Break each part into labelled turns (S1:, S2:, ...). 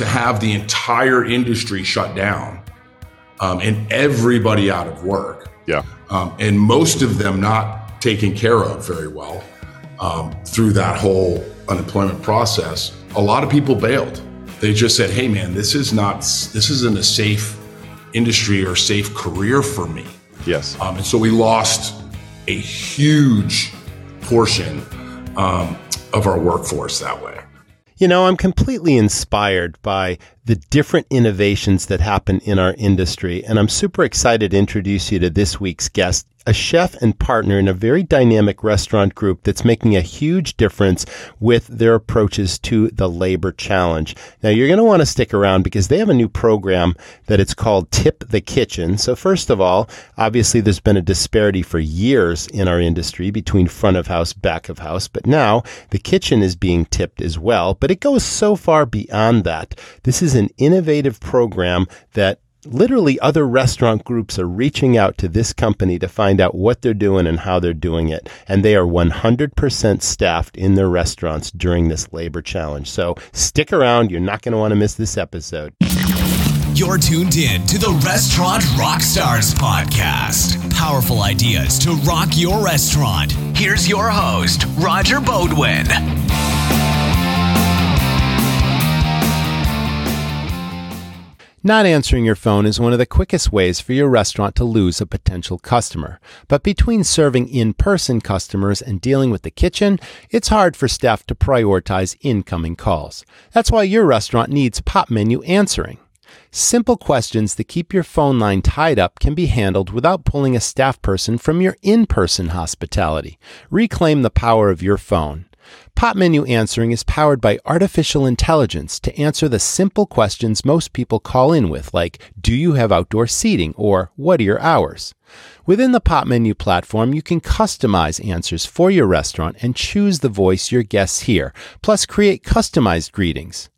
S1: to have the entire industry shut down um, and everybody out of work.
S2: Yeah.
S1: Um, and most of them not taken care of very well um, through that whole unemployment process. A lot of people bailed. They just said, "Hey, man, this is not this isn't a safe industry or safe career for me."
S2: Yes.
S1: Um, and so we lost a huge portion um, of our workforce that way.
S3: You know, I'm completely inspired by the different innovations that happen in our industry, and I'm super excited to introduce you to this week's guest, a chef and partner in a very dynamic restaurant group that's making a huge difference with their approaches to the labor challenge. Now, you're going to want to stick around because they have a new program that it's called Tip the Kitchen. So, first of all, obviously, there's been a disparity for years in our industry between front of house, back of house, but now the kitchen is being tipped as well. But it goes so far beyond that. This is an innovative program that literally other restaurant groups are reaching out to this company to find out what they're doing and how they're doing it. And they are 100% staffed in their restaurants during this labor challenge. So stick around. You're not going to want to miss this episode.
S4: You're tuned in to the Restaurant Rockstars podcast. Powerful ideas to rock your restaurant. Here's your host, Roger Beaudoin.
S3: Not answering your phone is one of the quickest ways for your restaurant to lose a potential customer. But between serving in person customers and dealing with the kitchen, it's hard for staff to prioritize incoming calls. That's why your restaurant needs Popmenu answering. Simple questions that keep your phone line tied up can be handled without pulling a staff person from your in person hospitality. Reclaim the power of your phone. Popmenu Answering is powered by artificial intelligence to answer the simple questions most people call in with, like Do you have outdoor seating? or What are your hours? Within the Popmenu platform, you can customize answers for your restaurant and choose the voice your guests hear, plus create customized greetings.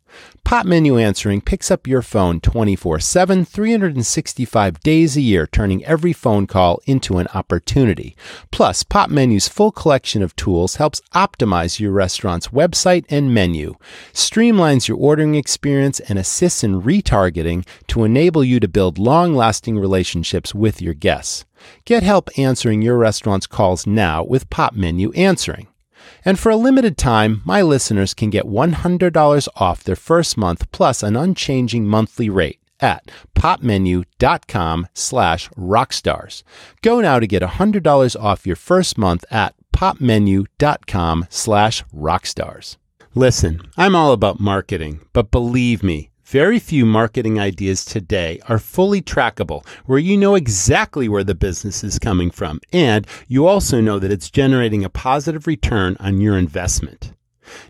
S3: Popmenu Answering picks up your phone 24 7, 365 days a year, turning every phone call into an opportunity. Plus, Popmenu's full collection of tools helps optimize your restaurant's website and menu, streamlines your ordering experience, and assists in retargeting to enable you to build long lasting relationships with your guests. Get help answering your restaurant's calls now with Popmenu Answering. And for a limited time, my listeners can get $100 off their first month plus an unchanging monthly rate at popmenu.com slash rockstars. Go now to get $100 off your first month at popmenu.com slash rockstars. Listen, I'm all about marketing, but believe me, very few marketing ideas today are fully trackable, where you know exactly where the business is coming from, and you also know that it's generating a positive return on your investment.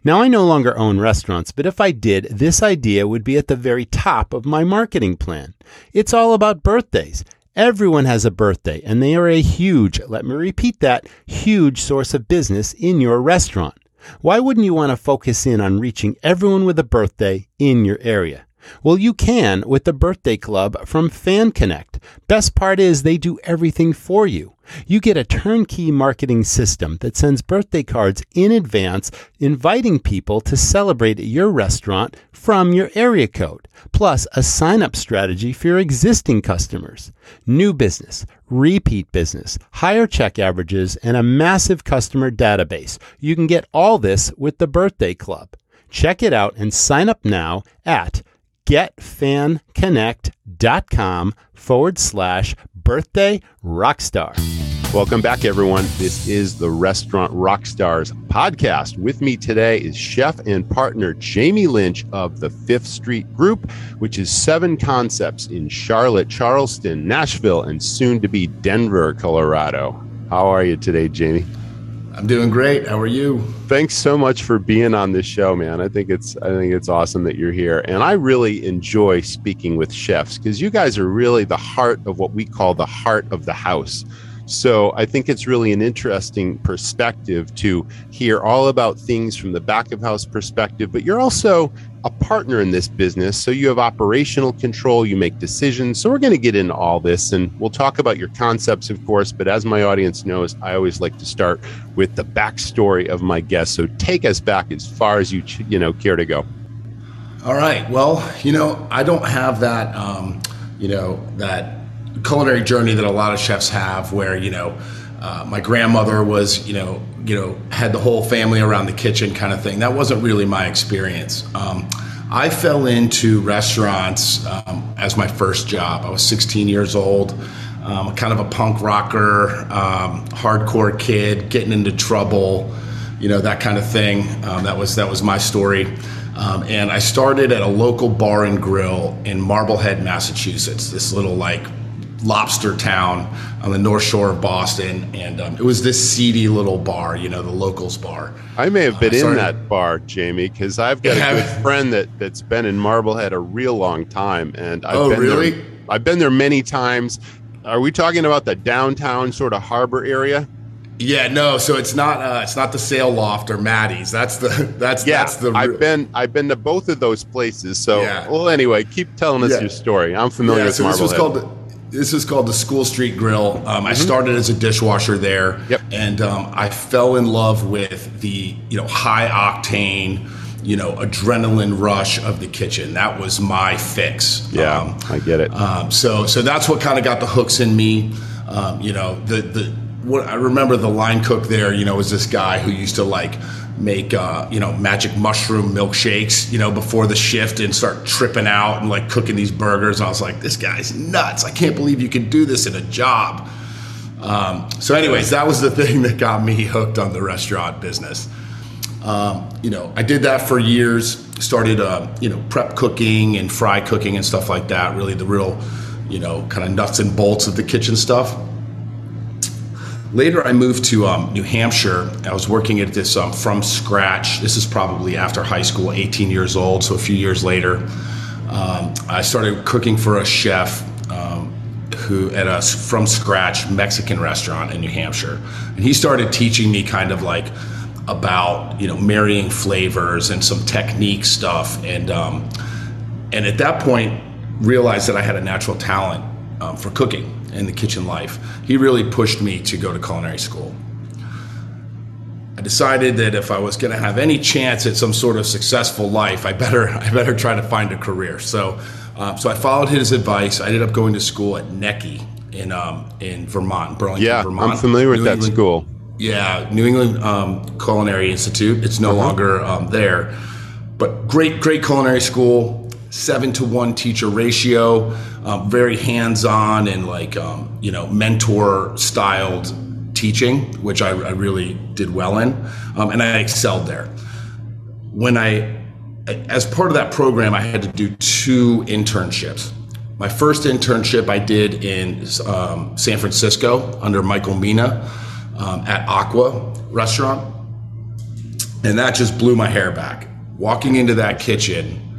S3: Now, I no longer own restaurants, but if I did, this idea would be at the very top of my marketing plan. It's all about birthdays. Everyone has a birthday, and they are a huge, let me repeat that, huge source of business in your restaurant. Why wouldn't you want to focus in on reaching everyone with a birthday in your area? Well, you can with the birthday club from FanConnect. Best part is they do everything for you. You get a turnkey marketing system that sends birthday cards in advance, inviting people to celebrate at your restaurant from your area code, plus a sign up strategy for your existing customers. New business, repeat business, higher check averages, and a massive customer database. You can get all this with the birthday club. Check it out and sign up now at getfanconnect.com forward slash birthday rockstar.
S2: Welcome back, everyone. This is the Restaurant Rockstars podcast. With me today is chef and partner Jamie Lynch of the Fifth Street Group, which is seven concepts in Charlotte, Charleston, Nashville, and soon to be Denver, Colorado. How are you today, Jamie?
S1: I'm doing great. How are you?
S2: Thanks so much for being on this show, man. I think it's I think it's awesome that you're here. And I really enjoy speaking with chefs because you guys are really the heart of what we call the heart of the house. So I think it's really an interesting perspective to hear all about things from the back of house perspective, but you're also a partner in this business. So you have operational control, you make decisions. So we're going to get into all this and we'll talk about your concepts, of course. But as my audience knows, I always like to start with the backstory of my guest. So take us back as far as you, you know, care to go.
S1: All right. Well, you know, I don't have that, um, you know, that culinary journey that a lot of chefs have, where you know, uh, my grandmother was, you know, you know, had the whole family around the kitchen kind of thing. That wasn't really my experience. Um, I fell into restaurants um, as my first job. I was 16 years old, um, kind of a punk rocker, um, hardcore kid, getting into trouble, you know, that kind of thing. Um, that was that was my story. Um, and I started at a local bar and grill in Marblehead, Massachusetts, this little like lobster town on the North Shore of Boston. And um, it was this seedy little bar, you know, the locals bar.
S3: I may have been
S1: Uh,
S3: in that bar, Jamie, because I've got
S1: You
S3: a good friend that that's been in Marblehead a real long time, and I've
S1: Oh,
S3: been
S1: really?
S3: There, I've been there many times. Are we talking about the downtown sort of harbor area?
S1: Yeah, no. So it's not uh, it's not the Sail Loft or Maddie's. That's the that's
S3: Yeah,
S1: that's the.
S3: I've been I've been to both of those places. So,
S1: Yeah.
S3: well, anyway, keep telling us
S1: Yeah.
S3: your story. I'm familiar
S1: yeah.
S3: with
S1: So this was
S3: Marblehead.
S1: called this is called the School Street Grill. Um, I started as a dishwasher there.
S3: Mm-hmm. Yep.
S1: And um, I fell in love with the you know high octane, you know adrenaline rush of the kitchen. That was my fix.
S3: yeah,
S1: Um,
S3: I get it.
S1: Um, so so that's what kind of got the hooks in me. Um, you know, the the what I remember the line cook there, you know, was this guy who used to like make uh, you know magic mushroom milkshakes, you know, before the shift and start tripping out and like cooking these burgers. And I was like, this guy's nuts. I can't believe you can do this in a job. Um, so, anyways, that was the thing that got me hooked on the restaurant business. Um, you know, I did that for years. Started, uh, you know, prep cooking and fry cooking and stuff like that. Really, the real, you know, kind of nuts and bolts of the kitchen stuff. Later, I moved to um, New Hampshire. I was working at this um, from scratch. This is probably after high school, 18 years old. So a few years later, um, I started cooking for a chef um, who at a from scratch Mexican restaurant in New Hampshire, and he started teaching me kind of like about you know marrying flavors and some technique stuff, and um, and at that point realized that I had a natural talent um, for cooking and the kitchen life. He really pushed me to go to culinary school. I decided that if I was going to have any chance at some sort of successful life, I better I better try to find a career. So, um, so I followed his advice. I ended up going to school at NECI in um, in Vermont, Burlington,
S3: yeah,
S1: Vermont.
S3: I'm familiar with
S1: New
S3: that
S1: England-
S3: school.
S1: yeah, New England um, Culinary Institute. It's no
S3: Uh-huh.
S1: longer um, there, but great, great culinary school. Seven to one teacher ratio, um, very hands-on and like um, you know mentor styled teaching, which I, I really did well in, um, and I excelled there. When I, as part of that program, I had to do two internships. My first internship I did in um, San Francisco under Michael Mina um, at Aqua Restaurant, and that just blew my hair back. Walking into that kitchen,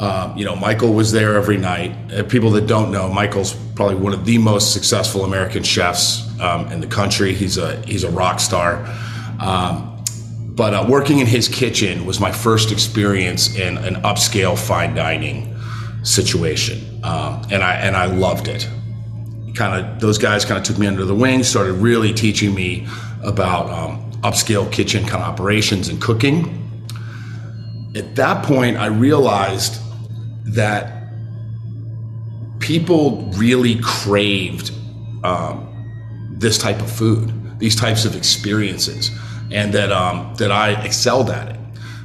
S1: um, you know, Michael was there every night. Uh, people that don't know, Michael's probably one of the most successful American chefs um, in the country. He's a he's a rock star. Um, but uh, working in his kitchen was my first experience in an upscale fine dining situation, um, and I and I loved it. Kind of those guys kind of took me under the wing, started really teaching me about um, upscale kitchen kind of operations and cooking. At that point, I realized that people really craved um, this type of food, these types of experiences, and that um, that I excelled at it.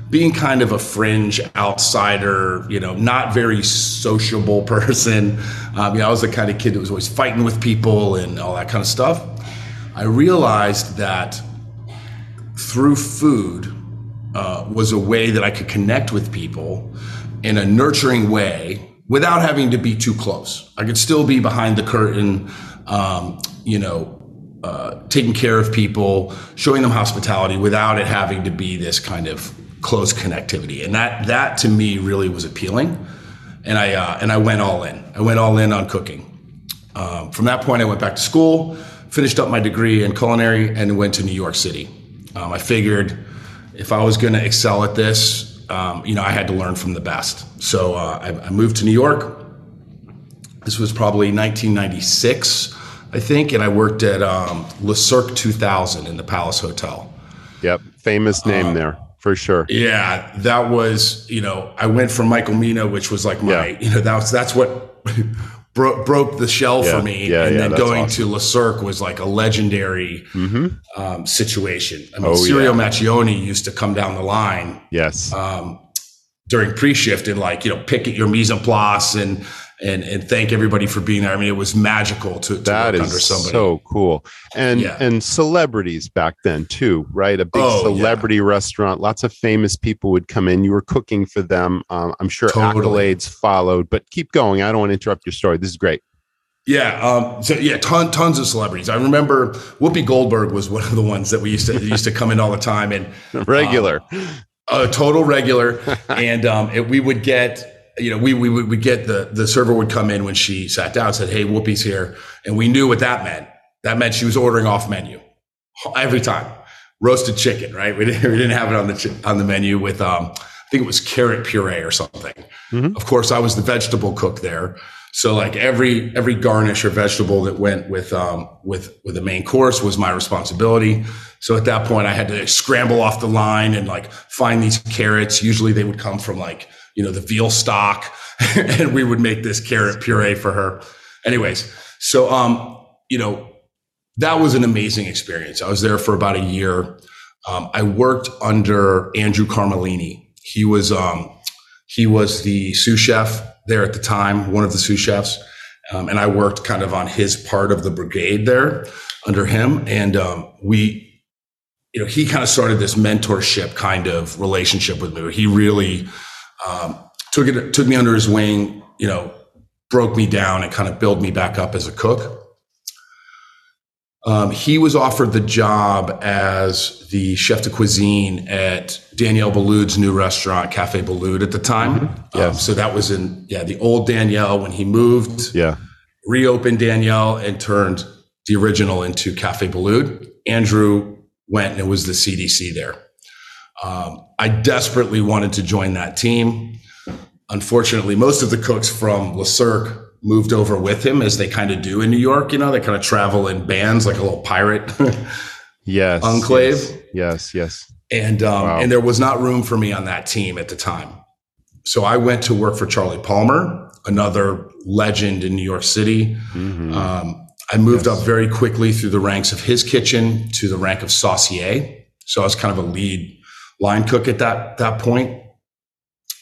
S1: Being kind of a fringe outsider, you know, not very sociable person. Um, you know, I was the kind of kid that was always fighting with people and all that kind of stuff. I realized that through food uh, was a way that I could connect with people in a nurturing way without having to be too close. I could still be behind the curtain, um, you know, uh, taking care of people, showing them hospitality without it having to be this kind of close connectivity. And that that to me really was appealing. And I uh, and I went all in. I went all in on cooking. Um, from that point, I went back to school, finished up my degree in culinary, and went to New York City. Um, I figured if I was going to excel at this, um, you know, I had to learn from the best. So uh, I, I moved to New York. This was probably 1996, I think, and I worked at um, Le Cirque 2000 in the Palace Hotel.
S3: Yep, famous name there for sure.
S1: Yeah, that was you know I went from Michael Mina, which was like my
S3: Yeah.
S1: you know that's that's what bro- broke the shell
S3: Yeah,
S1: for me,
S3: yeah,
S1: and
S3: yeah,
S1: then going
S3: awesome.
S1: to Le Cirque was like a legendary
S3: hmm
S1: um, situation. I mean,
S3: Oh,
S1: Sirio
S3: yeah.
S1: Maccioni used to come down the line
S3: Yes.
S1: um, during pre-shift and like you know pick at your mise en place and and and thank everybody for being there. I mean, it was magical to, to
S3: That
S1: work
S3: is
S1: under somebody.
S3: so cool. And
S1: Yeah.
S3: and celebrities back then too, right? A big
S1: Oh, yeah.
S3: celebrity restaurant. Lots of famous people would come in. You were cooking for them. Um, I'm sure
S1: Totally.
S3: accolades followed, but keep going. I don't want to interrupt your story. This is great.
S1: Yeah, um, so yeah, ton, tons of celebrities. I remember Whoopi Goldberg was one of the ones that we used to used to come in all the time, and
S3: Regular.
S1: a total regular. and um, it, we would get, you know, we we would get the the server would come in when she sat down and said, "Hey, Whoopi's here," and we knew what that meant. That meant she was ordering off menu every time. Roasted chicken, right? We didn't, we didn't have it on the on the menu with um, I think it was carrot puree or something.
S3: Mhm.
S1: Of course, I was the vegetable cook there. So like every every garnish or vegetable that went with um with with the main course was my responsibility. So at that point, I had to scramble off the line and like find these carrots. Usually they would come from like you know the veal stock, and we would make this carrot puree for her. Anyways, so um you know that was an amazing experience. I was there for about a year. Um, I worked under Andrew Carmellini. He was um, he was the sous chef there at the time, one of the sous chefs, um, and I worked kind of on his part of the brigade there under him. And um, we, you know, he kind of started this mentorship kind of relationship with me. He really um, took it took me under his wing. You know, broke me down and kind of built me back up as a cook. Um, he was offered the job as the chef de cuisine at Daniel Boulud's new restaurant, Cafe Boulud, at the time. Um,
S3: Yes.
S1: so that was in yeah the old Daniel when he moved,
S3: Yeah.
S1: reopened Daniel and turned the original into Cafe Boulud. Andrew went and it was the CDC there. Um, I desperately wanted to join that team. Unfortunately, most of the cooks from Le Cirque moved over with him, as they kind of do in New York. You know, they kind of travel in bands like a little pirate.
S3: Yes.
S1: Enclave?
S3: Yes. Yes. yes.
S1: and um,
S3: Wow.
S1: and there was not room for me on that team at the time. So I went to work for Charlie Palmer, another legend in New York City.
S3: Mhm.
S1: Um, I moved
S3: Yes.
S1: up very quickly through the ranks of his kitchen to the rank of saucier. So I was kind of a lead line cook at that that point.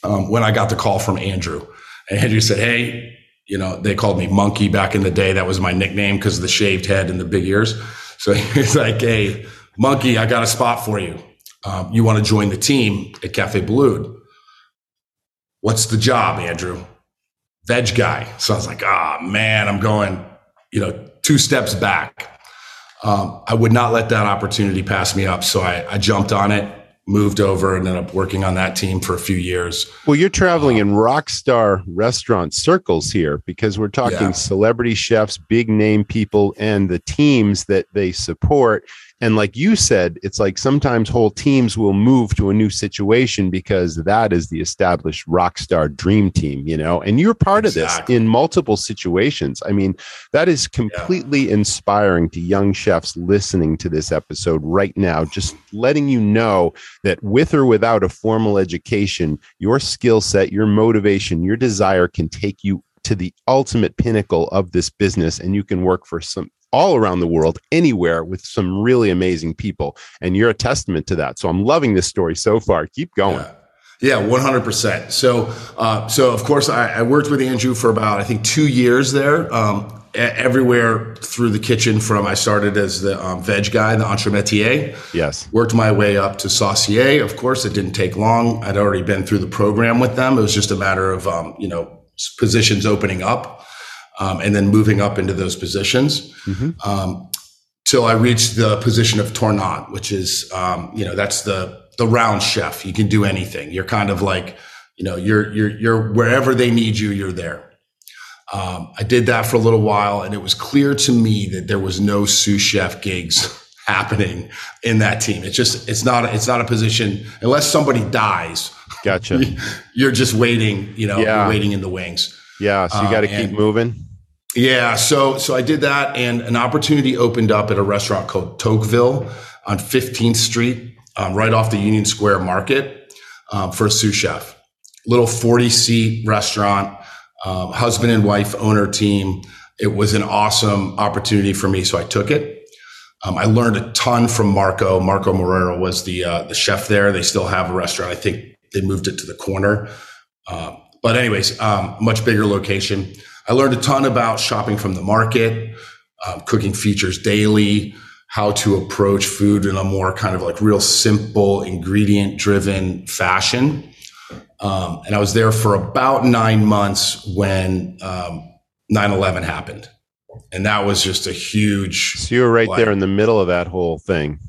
S1: Um, when I got the call from Andrew, and Andrew said, "Hey, you know, they called me Monkey back in the day. That was my nickname because of the shaved head and the big ears." So he's like, "Hey, Monkey, I got a spot for you. Um, you want to join the team at Cafe Boulud? What's the job, Andrew?" veg guy. So I was like, ah, man, I'm going, you know, two steps back. Um, I would not let that opportunity pass me up. So I, I jumped on it, moved over, and ended up working on that team for a few years.
S3: Well, you're traveling in rock star restaurant circles here because we're talking
S1: Yeah.
S3: celebrity chefs, big name people, and the teams that they support. And like you said, it's like sometimes whole teams will move to a new situation because that is the established rock star dream team, you know, and you're part of this in multiple situations. I mean, that is completely inspiring to young chefs listening to this episode right now, just letting you know that with or without a formal education, your skill set, your motivation, your desire can take you to the ultimate pinnacle of this business and you can work for some all around the world anywhere with some really amazing people and you're a testament to that so i'm loving this story so far keep going
S1: Yeah, hundred percent. So, uh, so of course, I, I worked with Andrew for about I think two years there. Um, everywhere through the kitchen. From I started as the um, veg guy, the entremetier.
S3: yes
S1: Worked my way up to saucier. Of course, it didn't take long. I'd already been through the program with them. It was just a matter of um, you know positions opening up, um, and then moving up into those positions.
S3: Mhm.
S1: Um, till I reached the position of tournant, which is um, you know that's the the round chef. You can do anything. You're kind of like you know you're you're you're wherever they need you, you're there. Um, I did that for a little while, and it was clear to me that there was no sous chef gigs happening in that team. It's just it's not it's not a position unless somebody dies.
S3: gotcha
S1: You're just waiting, you know,
S3: Yeah.
S1: waiting in the wings.
S3: Yeah so you
S1: Uh,
S3: got to keep moving
S1: Yeah, so so I did that, and an opportunity opened up at a restaurant called Tocqueville on 15th Street um, right off the Union Square Market um, for a sous chef. Little 40 seat restaurant, um, husband and wife owner team. It was an awesome opportunity for me, so I took it. Um, I learned a ton from Marco. Marco Moreira was the uh, the chef there. They still have a restaurant. I think they moved it to the corner. Uh, but anyways, um, much bigger location. I learned a ton about shopping from the market, um, cooking features daily, how to approach food in a more kind of like real simple ingredient driven fashion. Um, and I was there for about nine months when um, 9 11 happened. And that was just a huge.
S3: So you were right like, there in the middle of that whole thing.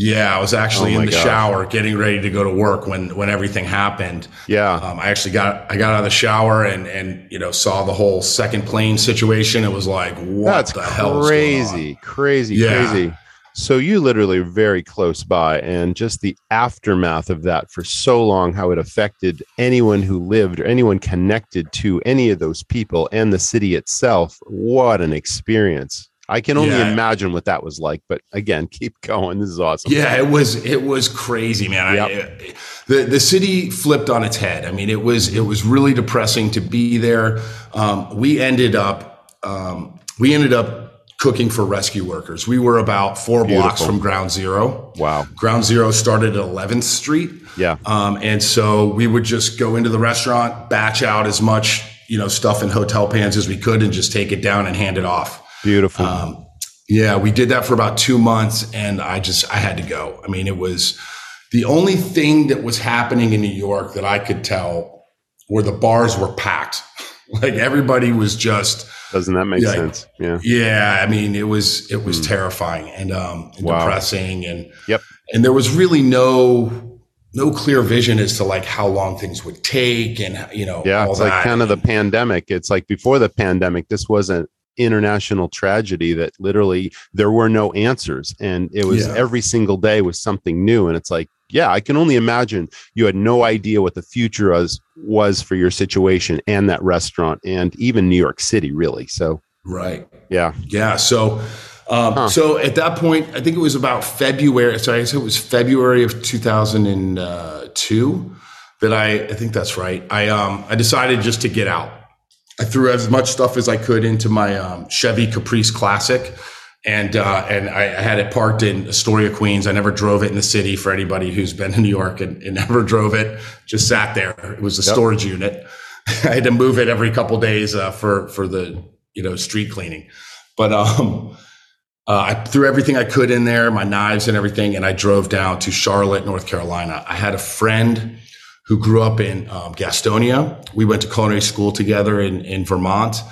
S1: Yeah, I was actually oh in the gosh. shower getting ready to go to work when when everything happened.
S3: Yeah,
S1: um, I actually got I got out of the shower and and you know saw the whole second plane situation. It was like what
S3: That's
S1: the hell?
S3: Crazy, crazy, yeah. crazy. So you literally very close by, and just the aftermath of that for so long, how it affected anyone who lived or anyone connected to any of those people and the city itself. What an experience! I can only yeah. imagine what that was like. But again, keep going. This is awesome.
S1: Yeah, it was it was crazy, man. Yep. I, the the city flipped on its head. I mean, it was it was really depressing to be there. Um, we ended up um, we ended up cooking for rescue workers. We were about four Beautiful. blocks from Ground Zero.
S3: Wow.
S1: Ground Zero started at 11th Street.
S3: Yeah.
S1: Um, and so we would just go into the restaurant, batch out as much you know stuff in hotel pans as we could, and just take it down and hand it off.
S3: Beautiful. Um,
S1: yeah, we did that for about two months, and I just I had to go. I mean, it was the only thing that was happening in New York that I could tell where the bars were packed. like everybody was just
S3: doesn't that make sense? Yeah.
S1: Yeah. I mean, it was it was mm. terrifying and um and wow. depressing and
S3: yep.
S1: And there was really no no clear vision as to like how long things would take and you know
S3: yeah it's like kind of the pandemic it's like before the pandemic this wasn't international tragedy that literally there were no answers. And it was yeah. every single day was something new. And it's like yeah i can only imagine you had no idea what the future was was for your situation and that restaurant and even new york city really. So
S1: right.
S3: yeah.
S1: Yeah so um, huh. so at that point i think it was about february so i guess it was february of 2002 that i i think that's right. I um i decided just to get out I threw as much stuff as I could into my um, Chevy Caprice Classic, and uh, and I, I, had it parked in Astoria, Queens. I never drove it in the city. For anybody who's been to New York and, and never drove it, just sat there. It was a yep. storage unit. I had to move it every couple days uh, for for the you know street cleaning, but um. Uh, I threw everything I could in there, my knives and everything, and I drove down to Charlotte, North Carolina. I had a friend who grew up in um, Gastonia. We went to culinary school together in, in Vermont.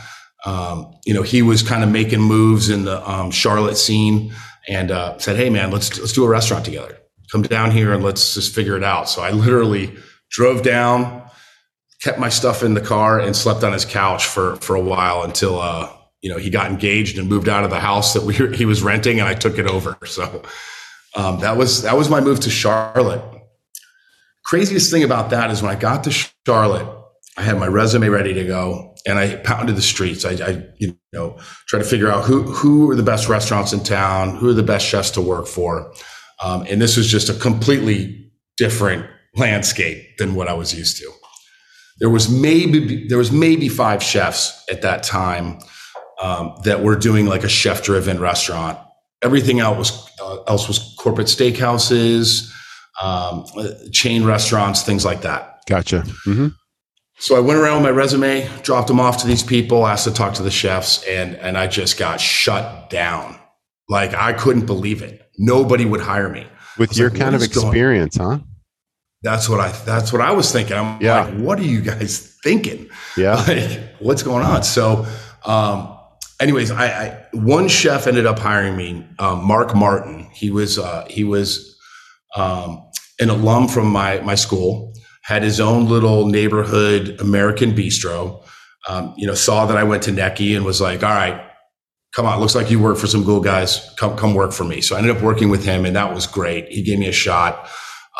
S1: Um, you know, he was kind of making moves in the um, Charlotte scene and uh, said, "Hey, man, let's let's do a restaurant together. Come down here and let's just figure it out." So I literally drove down, kept my stuff in the car, and slept on his couch for for a while until uh, you know he got engaged and moved out of the house that we he was renting, and I took it over. So um, that was that was my move to Charlotte craziest thing about that is when I got to Charlotte, I had my resume ready to go and I pounded the streets. I, I you know, try to figure out who, who are the best restaurants in town, who are the best chefs to work for. Um, and this was just a completely different landscape than what I was used to. There was maybe, there was maybe five chefs at that time um, that were doing like a chef driven restaurant. Everything else was, uh, else was corporate steakhouses, um, chain restaurants, things like that.
S3: Gotcha. Mm-hmm.
S1: So I went around with my resume, dropped them off to these people, asked to talk to the chefs, and and I just got shut down. Like I couldn't believe it. Nobody would hire me.
S3: With your like, kind of experience, huh?
S1: That's what I that's what I was thinking. I'm yeah. like, what are you guys thinking?
S3: Yeah.
S1: Like, what's going on? So um, anyways, I, I, one chef ended up hiring me, um, Mark Martin. He was uh, he was um, an alum from my my school, had his own little neighborhood American bistro. Um, you know, saw that I went to NECI and was like, "All right, come on, looks like you work for some cool guys. Come come work for me." So I ended up working with him, and that was great. He gave me a shot.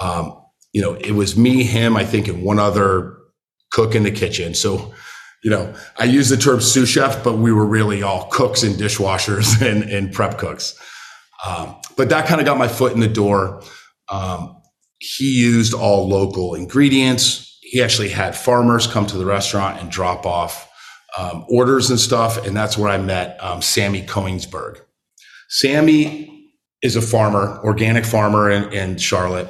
S1: Um, you know, it was me, him, I think, and one other cook in the kitchen. So, you know, I use the term sous chef, but we were really all cooks and dishwashers and, and prep cooks. Um, but that kind of got my foot in the door. Um, he used all local ingredients. He actually had farmers come to the restaurant and drop off um, orders and stuff. And that's where I met um, Sammy Koenigsberg. Sammy is a farmer, organic farmer in, in Charlotte.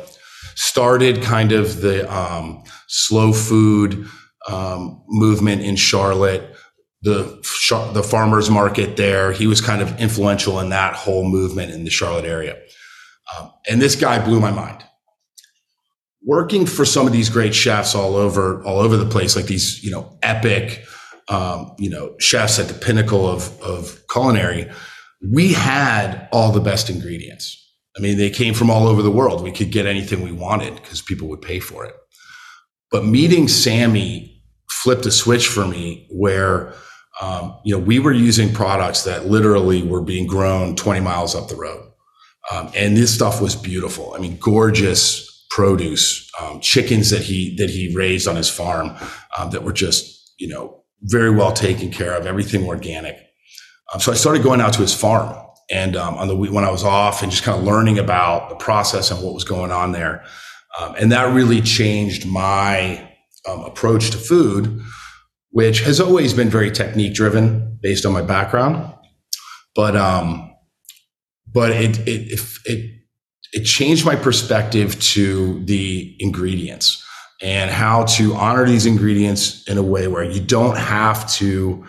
S1: Started kind of the um, slow food um, movement in Charlotte, the the farmers market there. He was kind of influential in that whole movement in the Charlotte area. Um, and this guy blew my mind. Working for some of these great chefs all over all over the place, like these you know epic um, you know chefs at the pinnacle of of culinary we had all the best ingredients. I mean, they came from all over the world. We could get anything we wanted because people would pay for it. But meeting Sammy flipped a switch for me where, um, you know, we were using products that literally were being grown 20 miles up the road. Um, and this stuff was beautiful. I mean, gorgeous produce, um, chickens that he, that he raised on his farm, um, that were just, you know, very well taken care of, everything organic. Um, so I started going out to his farm and um, on the when I was off and just kind of learning about the process and what was going on there. Um, and that really changed my um, approach to food, which has always been very technique driven based on my background. But um, but it it it it changed my perspective to the ingredients and how to honor these ingredients in a way where you don't have to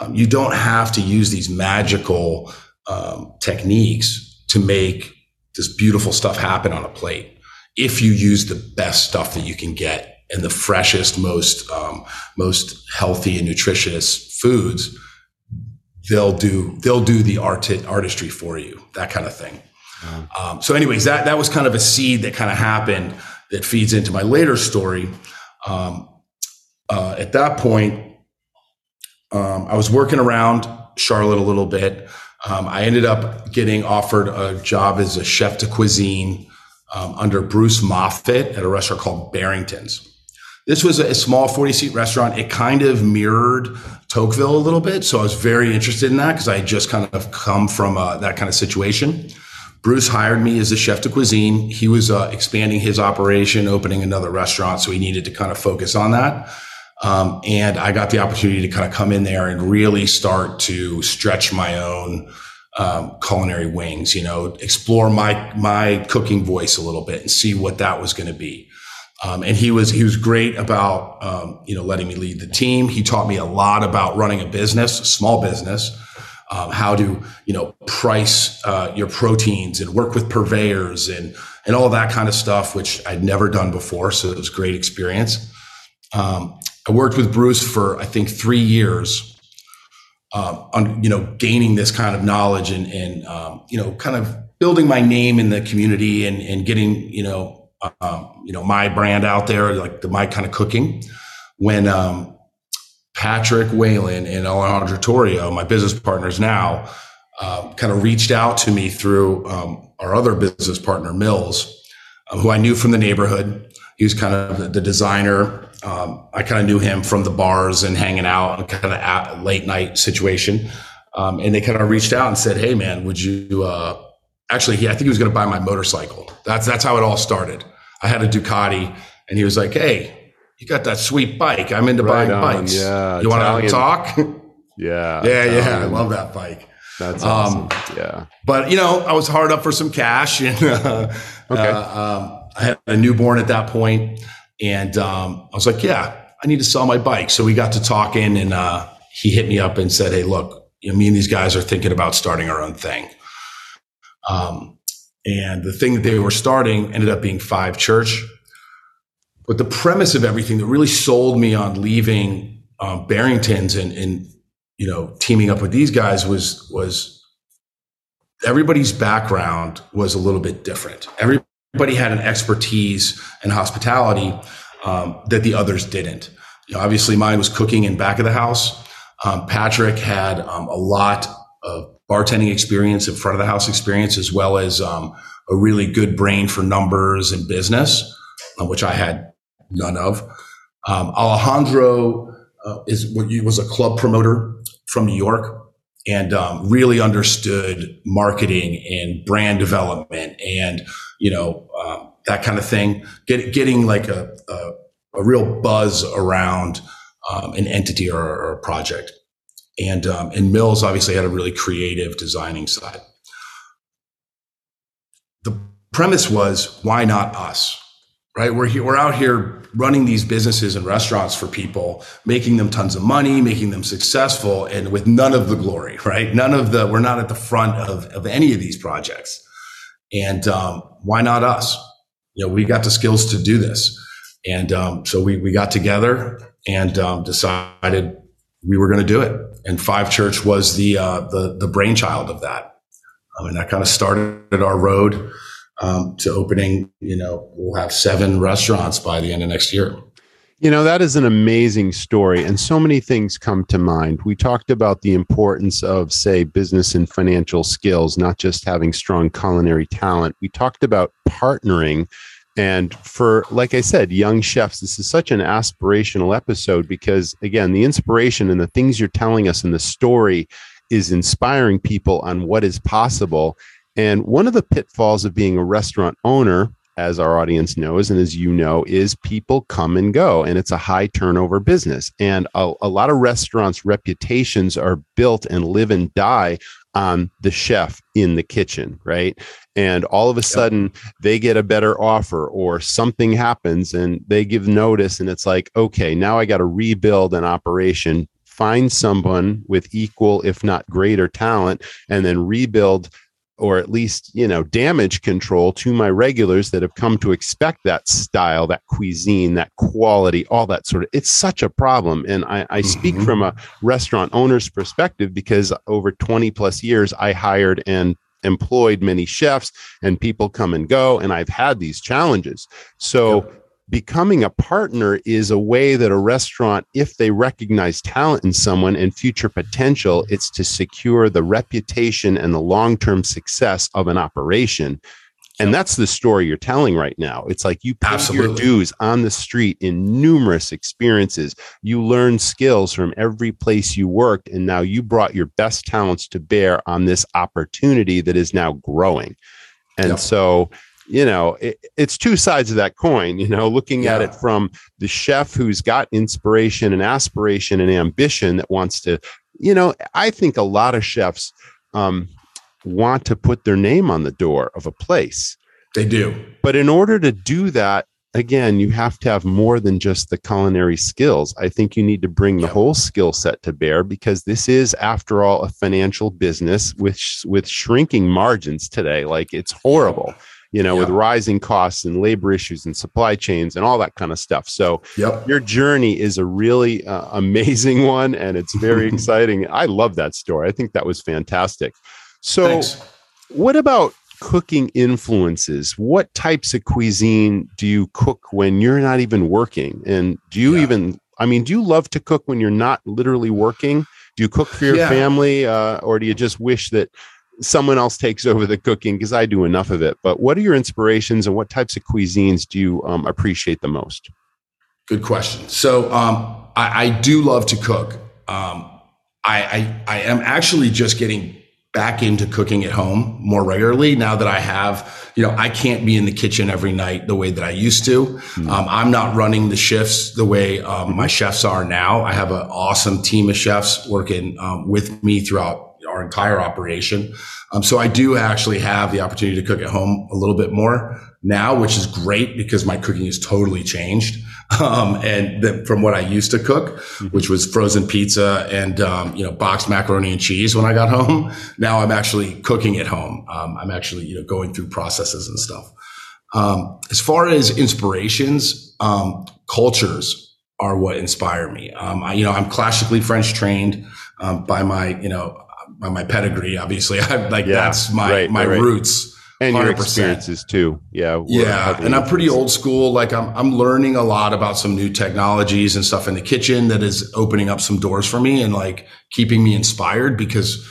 S1: um, you don't have to use these magical um, techniques to make this beautiful stuff happen on a plate. If you use the best stuff that you can get and the freshest, most um, most healthy and nutritious foods, they'll do they'll do the art artistry for you. That kind of thing. Um, so, anyways, that that was kind of a seed that kind of happened that feeds into my later story. Um, uh, at that point, um, I was working around Charlotte a little bit. Um, I ended up getting offered a job as a chef de cuisine um, under Bruce Moffett at a restaurant called Barrington's. This was a small 40 seat restaurant. It kind of mirrored Tocqueville a little bit. So I was very interested in that because I had just kind of come from uh, that kind of situation. Bruce hired me as a chef de cuisine. He was uh, expanding his operation, opening another restaurant. So he needed to kind of focus on that. Um, and I got the opportunity to kind of come in there and really start to stretch my own um, culinary wings, you know, explore my my cooking voice a little bit and see what that was going to be. Um, and he was he was great about um, you know letting me lead the team. He taught me a lot about running a business, a small business, um, how to you know price uh, your proteins and work with purveyors and and all that kind of stuff, which I'd never done before. So it was a great experience. Um, I worked with Bruce for I think three years, uh, on you know gaining this kind of knowledge and and um, you know kind of building my name in the community and and getting you know um, you know my brand out there like the my kind of cooking. When um, Patrick Whalen and Alejandro Torrio, my business partners now, uh, kind of reached out to me through um, our other business partner Mills, uh, who I knew from the neighborhood. He was kind of the designer um, I kind of knew him from the bars and hanging out and kind of late night situation. Um, and they kind of reached out and said, "Hey, man, would you?" Uh, actually, he, I think he was going to buy my motorcycle. That's that's how it all started. I had a Ducati, and he was like, "Hey, you got that sweet bike? I'm into right buying on, bikes. Yeah, you want to talk?"
S3: yeah,
S1: yeah, yeah. I love that bike.
S3: That's awesome. Um, yeah,
S1: but you know, I was hard up for some cash, and uh, okay. Uh, um, I had a newborn at that point. And um, I was like, yeah, I need to sell my bike. So we got to talking and uh, he hit me up and said, hey, look, you know, me and these guys are thinking about starting our own thing. Um, and the thing that they were starting ended up being Five Church. But the premise of everything that really sold me on leaving um, Barrington's and, and, you know, teaming up with these guys was, was everybody's background was a little bit different. Everybody had an expertise in hospitality um, that the others didn't. You know, obviously, mine was cooking in back of the house. Um, Patrick had um, a lot of bartending experience and front of the house experience, as well as um, a really good brain for numbers and business, uh, which I had none of. Um, Alejandro uh, is was a club promoter from New York and um, really understood marketing and brand development and you know um, that kind of thing. Get, getting like a, a, a real buzz around um, an entity or, or, a project. And um, and Mills obviously had a really creative designing side. The premise was why not us? Right? We're here, we're out here running these businesses and restaurants for people, making them tons of money, making them successful, and with none of the glory, right? None of the, we're not at the front of, of any of these projects. And um, why not us? You know, we got the skills to do this. And um, so we, we got together and um, decided we were going to do it. And Five Church was the, uh, the, the brainchild of that. Um, and that kind of started our road um, to opening, you know, we'll have seven restaurants by the end of next year.
S3: You know, that is an amazing story, and so many things come to mind. We talked about the importance of, say, business and financial skills, not just having strong culinary talent. We talked about partnering. And for, like I said, young chefs, this is such an aspirational episode because, again, the inspiration and the things you're telling us in the story is inspiring people on what is possible. And one of the pitfalls of being a restaurant owner, as our audience knows, and as you know, is people come and go, and it's a high turnover business. And a, a lot of restaurants' reputations are built and live and die on the chef in the kitchen, right? And all of a sudden they get a better offer or something happens and they give notice, and it's like, okay, now I got to rebuild an operation, find someone with equal, if not greater talent, and then rebuild or at least you know damage control to my regulars that have come to expect that style that cuisine that quality all that sort of it's such a problem. And i, I speak mm-hmm. from a restaurant owner's perspective because over 20 plus years i hired and employed many chefs and people come and go and i've had these challenges. So yep becoming a partner is a way that a restaurant, if they recognize talent in someone and future potential, it's to secure the reputation and the long term success of an operation. And that's the story you're telling right now. It's like you pay Absolutely. your dues on the street in numerous experiences. You learn skills from every place you worked, and now you brought your best talents to bear on this opportunity that is now growing. And yep. so you know it, it's two sides of that coin you know looking yeah. at it from the chef who's got inspiration and aspiration and ambition that wants to you know i think a lot of chefs um, want to put their name on the door of a place.
S1: They do.
S3: But in order to do that again you have to have more than just the culinary skills. I think you need to bring the whole skill set to bear because this is after all a financial business with with shrinking margins today. Like it's horrible you know, yeah. with rising costs and labor issues and supply chains and all that kind of stuff. So, yep. your journey is a really uh, amazing one and it's very exciting. I love that story. I think that was fantastic. So, Thanks. what about cooking influences? What types of cuisine do you cook when you're not even working? And do you yeah. even, I mean, do you love to cook when you're not literally working? Do you cook for your yeah. family, uh, or do you just wish that someone else takes over the cooking because I do enough of it. But what are your inspirations and what types of cuisines do you um, appreciate the most?
S1: Good question. So um, I, I, do love to cook. Um, I, I, I am actually just getting back into cooking at home more regularly now that I have, you know, I can't be in the kitchen every night the way that I used to. Mm-hmm. Um, I'm not running the shifts the way um, my chefs are now. I have an awesome team of chefs working um, with me throughout our entire operation. Um, so I do actually have the opportunity to cook at home a little bit more now, which is great because my cooking has totally changed. Um, and the, from what I used to cook, mm-hmm. which was frozen pizza and, um, you know, boxed macaroni and cheese when I got home. Now I'm actually cooking at home. Um, I'm actually, you know, going through processes and stuff. Um, as far as inspirations, um, cultures are what inspire me. I, you know, I'm classically French trained by my, you know, my pedigree, obviously. I like yeah, that's my right, my right. roots.
S3: And 100%. your experiences too. Yeah.
S1: Yeah. And I'm pretty old school. Like I'm I'm learning a lot about some new technologies and stuff in the kitchen that is opening up some doors for me and like keeping me inspired because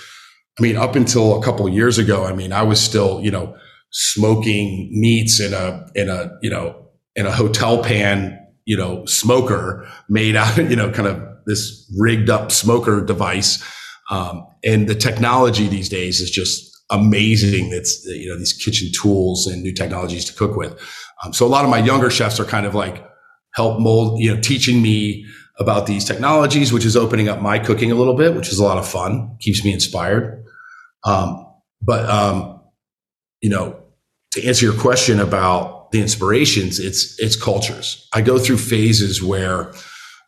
S1: I mean, up until a couple years ago, I mean, I was still, you know, smoking meats in a in a, you know, in a hotel pan, you know, smoker made out, you know, kind of this rigged up smoker device um, and the technology these days is just amazing. That's you know these kitchen tools and new technologies to cook with. Um, so a lot of my younger chefs are kind of like help mold, you know, teaching me about these technologies, which is opening up my cooking a little bit, which is a lot of fun, keeps me inspired. Um, but um, you know, to answer your question about the inspirations, it's it's cultures. I go through phases where,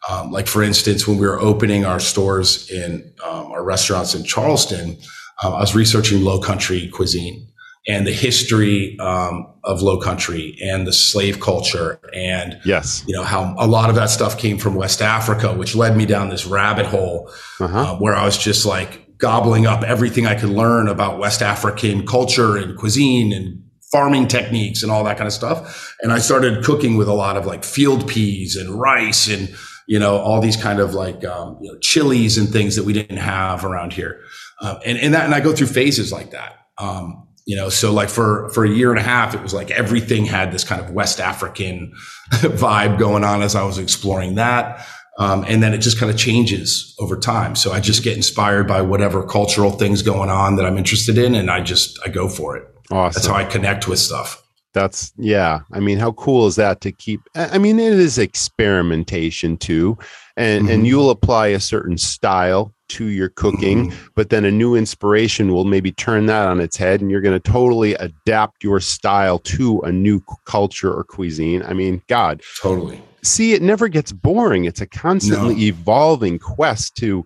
S1: um, like for instance, when we were opening our stores in um, our restaurants in Charleston, uh, I was researching Low Country cuisine and the history um, of Low Country and the slave culture, and
S3: yes,
S1: you know how a lot of that stuff came from West Africa, which led me down this rabbit hole uh-huh. uh, where I was just like gobbling up everything I could learn about West African culture and cuisine and farming techniques and all that kind of stuff. And I started cooking with a lot of like field peas and rice and, you know, all these kind of like, um, you know, chilies and things that we didn't have around here. Um, and, and that, and I go through phases like that. Um, you know, so like for, for a year and a half, it was like everything had this kind of West African vibe going on as I was exploring that. Um, and then it just kind of changes over time. So I just get inspired by whatever cultural things going on that I'm interested in, and I just I go for it. Awesome. That's how I connect with stuff.
S3: That's yeah. I mean, how cool is that to keep? I mean, it is experimentation too, and mm-hmm. and you'll apply a certain style to your cooking, mm-hmm. but then a new inspiration will maybe turn that on its head, and you're going to totally adapt your style to a new culture or cuisine. I mean, God,
S1: totally
S3: see it never gets boring it's a constantly no. evolving quest to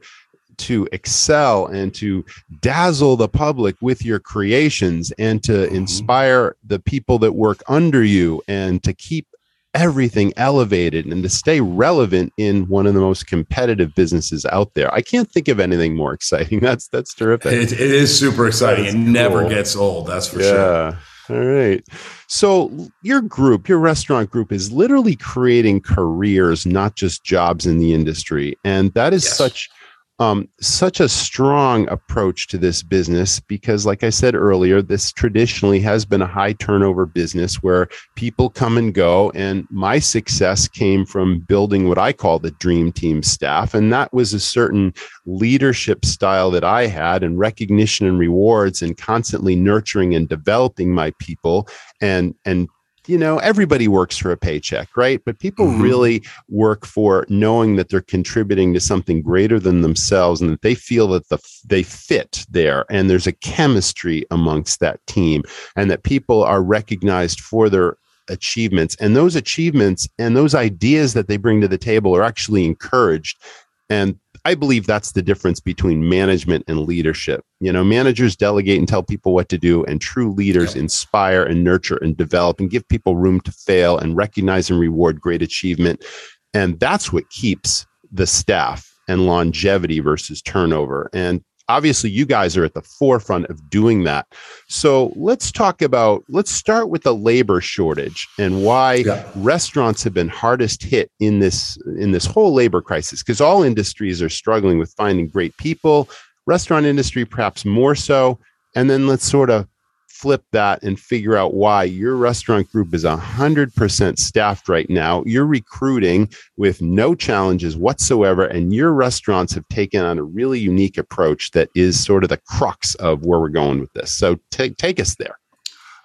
S3: to excel and to dazzle the public with your creations and to mm-hmm. inspire the people that work under you and to keep everything elevated and to stay relevant in one of the most competitive businesses out there. I can't think of anything more exciting. That's that's terrific.
S1: it, it is super exciting. It cool. never gets old. That's for yeah. sure.
S3: All right. So, your group, your restaurant group, is literally creating careers, not just jobs in the industry. And that is yes. such um, such a strong approach to this business because, like I said earlier, this traditionally has been a high turnover business where people come and go. And my success came from building what I call the dream team staff. And that was a certain leadership style that I had and recognition and rewards and constantly nurturing and developing my people and, and you know, everybody works for a paycheck, right? But people mm-hmm. really work for knowing that they're contributing to something greater than themselves and that they feel that the they fit there and there's a chemistry amongst that team and that people are recognized for their achievements and those achievements and those ideas that they bring to the table are actually encouraged and I believe that's the difference between management and leadership. You know, managers delegate and tell people what to do, and true leaders yeah. inspire and nurture and develop and give people room to fail and recognize and reward great achievement. And that's what keeps the staff and longevity versus turnover. And obviously you guys are at the forefront of doing that so let's talk about let's start with the labor shortage and why yeah. restaurants have been hardest hit in this in this whole labor crisis because all industries are struggling with finding great people restaurant industry perhaps more so and then let's sort of flip that and figure out why your restaurant group is 100% staffed right now. You're recruiting with no challenges whatsoever, and your restaurants have taken on a really unique approach that is sort of the crux of where we're going with this. So take, take us there.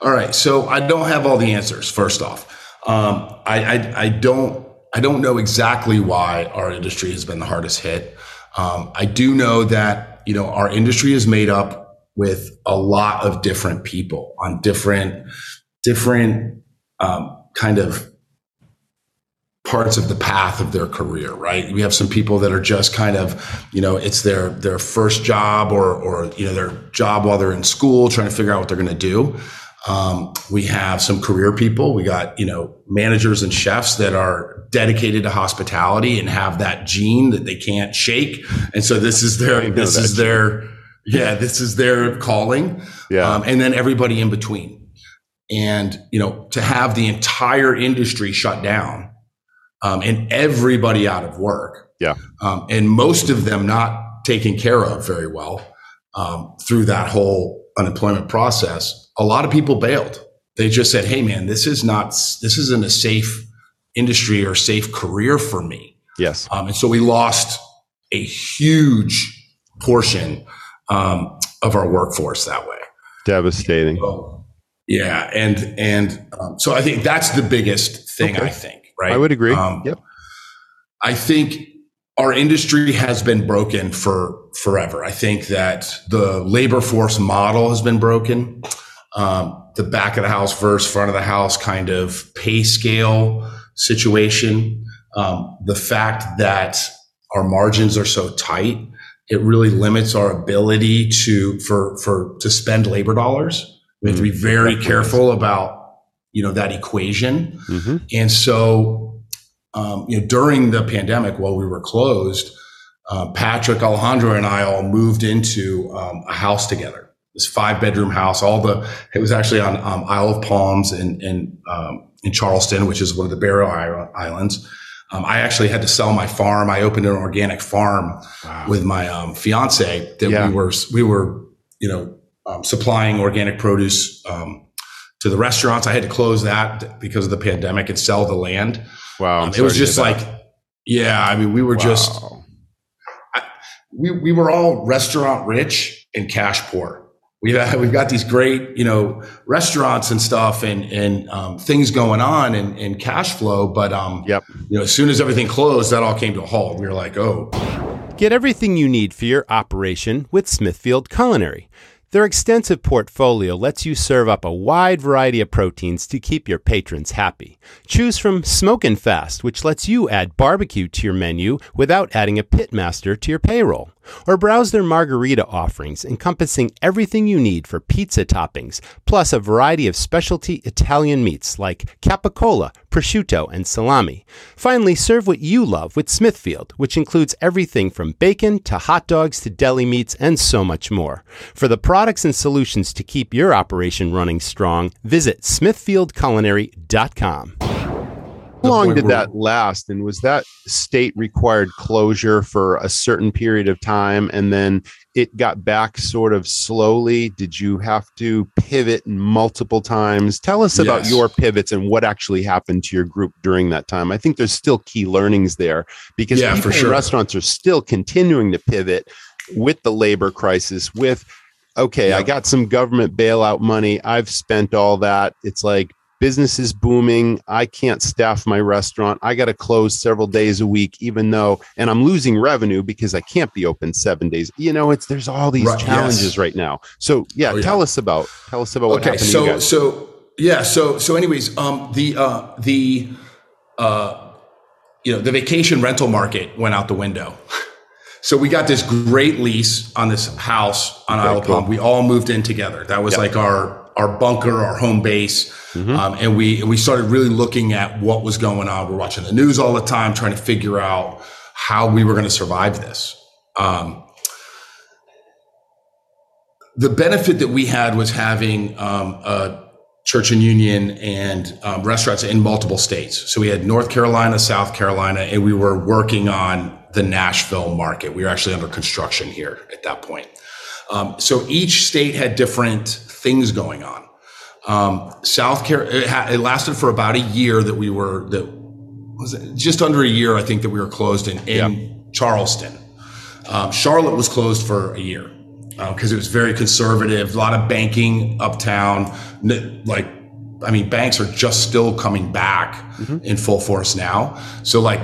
S1: All right. So I don't have all the answers, first off. Um, I, I, I, don't. I don't know exactly why our industry has been the hardest hit. Um, I do know that you know our industry is made up with a lot of different people on different different um, kind of parts of the path of their career right? We have some people that are just kind of you know it's their their first job or or you know their job while they're in school trying to figure out what they're going to do. Um, we have some career people. We got you know managers and chefs that are dedicated to hospitality and have that gene that they can't shake. And so this is their this is their yeah, this is their calling. Yeah. Um, and then everybody in between. And, you know, to have the entire industry shut down um, and everybody out of work.
S3: Yeah.
S1: Um, and most of them not taken care of very well um, through that whole unemployment process. A lot of people bailed. They just said, Hey, man, this is not, this isn't a safe industry or safe career for me.
S3: Yes.
S1: Um, and so we lost a huge portion um, of our workforce that way.
S3: Devastating.
S1: So, yeah, and and um, so I think that's the biggest thing.
S3: Okay.
S1: I think right.
S3: I would agree.
S1: Um,
S3: yep.
S1: I think our industry has been broken for forever. I think that the labor force model has been broken. Um, the back of the house versus front of the house kind of pay scale situation. Um, the fact that our margins are so tight, it really limits our ability to for for to spend labor dollars. We have to be very careful about you know that equation.
S3: hmm
S1: And so, um, you know, during the pandemic, while we were closed, uh, Patrick Alejandro and I all moved into um, a house together. This five bedroom house. All the it was actually on um, Isle of Palms in in um, in Charleston, which is one of the Barrier Islands. Um, I actually had to sell my farm. I opened an organic farm
S3: Wow.
S1: with my um, fiance that
S3: Yeah.
S1: we were we were you know um, supplying organic produce um, to the restaurants. I had to close that because of the pandemic and sell the land.
S3: Wow.
S1: Um, it was just like, yeah. I mean, we were just
S3: Wow.
S1: we we were all restaurant rich and cash poor. We have, we've got these great, you know, restaurants and stuff and, and, um, things going on and, and cash flow. But, um,
S3: Yep.
S1: you know, as soon as everything closed, that all came to a halt. We were like, oh,
S5: Get everything you need for your operation with Smithfield Culinary. Their extensive portfolio lets you serve up a wide variety of proteins to keep your patrons happy. Choose from Smokin' Fast, which lets you add barbecue to your menu without adding a pitmaster to your payroll. Or browse their Margherita offerings, encompassing everything you need for pizza toppings, plus a variety of specialty Italian meats like capicola, prosciutto, and salami. Finally, serve what you love with Smithfield, which includes everything from bacon to hot dogs to deli meats and so much more. For the products and solutions to keep your operation running strong, visit smithfieldculinary.com.
S3: How long did that last? And was that state required closure for a certain period of time and then it got back sort of slowly? Did you have to pivot multiple times? Tell us about your pivots and what actually happened to your group during that time. I think there's still key learnings there because
S1: Yeah, for sure.
S3: restaurants are still continuing to pivot with the labor crisis, with okay, I got some government bailout money. I've spent all that. It's like business is booming. I can't staff my restaurant. I got to close several days a week, even though, and I'm losing revenue because I can't be open seven days. You know, it's there's all these
S1: Right,
S3: challenges
S1: yes.
S3: right now. So yeah,
S1: Oh, yeah.
S3: tell us about tell us about what
S1: okay.
S3: happened to you
S1: So, so yeah. So, so anyways, um, the, uh, the, uh, you know, the vacation rental market went out the window. So we got this great lease on this house on Isle of
S3: cool.
S1: Palm. We all moved in together. That was
S3: Yep.
S1: like our our bunker, our home base,
S3: Mm-hmm.
S1: um, and we we started really looking at what was going on. We're watching the news all the time, trying to figure out how we were going to survive this. Um, the benefit that we had was having um, a Church and Union and um, restaurants in multiple states. So we had North Carolina, South Carolina, and we were working on the Nashville market. We were actually under construction here at that point. Um, so each state had different things going on. Um, South Carolina, it, ha- it lasted for about a year that we were that was it just under a year. I think that we were closed in in Charleston. Um, Charlotte was closed for a year because it was very conservative. A lot of banking uptown. Like, I mean, banks are just still coming back in full force now. So, like,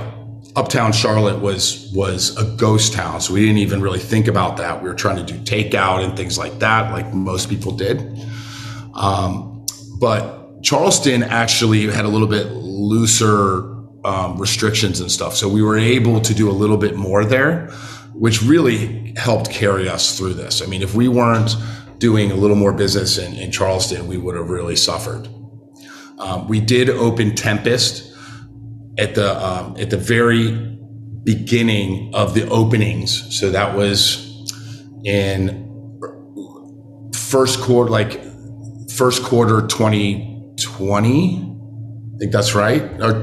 S1: uptown Charlotte was was a ghost town. So we didn't even really think about that. We were trying to do takeout and things like that, like most people did. Um, but Charleston actually had a little bit looser um, restrictions and stuff. So we were able to do a little bit more there, which really helped carry us through this. I mean, if we weren't doing a little more business in, in Charleston, we would have really suffered. Um, we did open Tempest at the um, at the very beginning of the openings. So that was in first quarter, like first quarter 2020. I think that's right. Or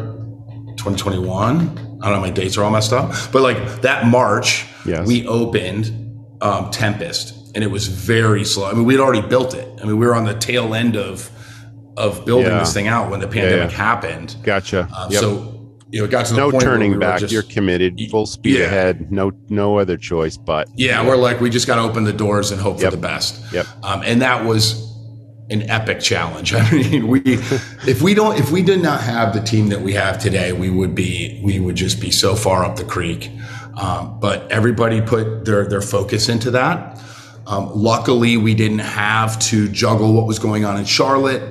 S1: 2021. I don't know, my dates are all messed up. But like that March,
S3: Yes.
S1: we opened um, Tempest and it was very slow. I mean, we'd already built it. I mean, we were on the tail end of of building
S3: Yeah.
S1: this thing out when the pandemic
S3: yeah.
S1: happened.
S3: Gotcha.
S1: Um,
S3: Yep.
S1: So, you know, got to
S3: no turning back.
S1: just-
S3: You're committed, full speed
S1: Yeah.
S3: ahead. No, no other choice. But
S1: Yeah, we're like, we just got to open the doors and hope
S3: Yep.
S1: for the best.
S3: Yep.
S1: Um, and that was an epic challenge. I mean, we if we don't if we did not have the team that we have today, we would be we would just be so far up the creek. Um, but everybody put their their focus into that. Um, luckily, we didn't have to juggle what was going on in Charlotte.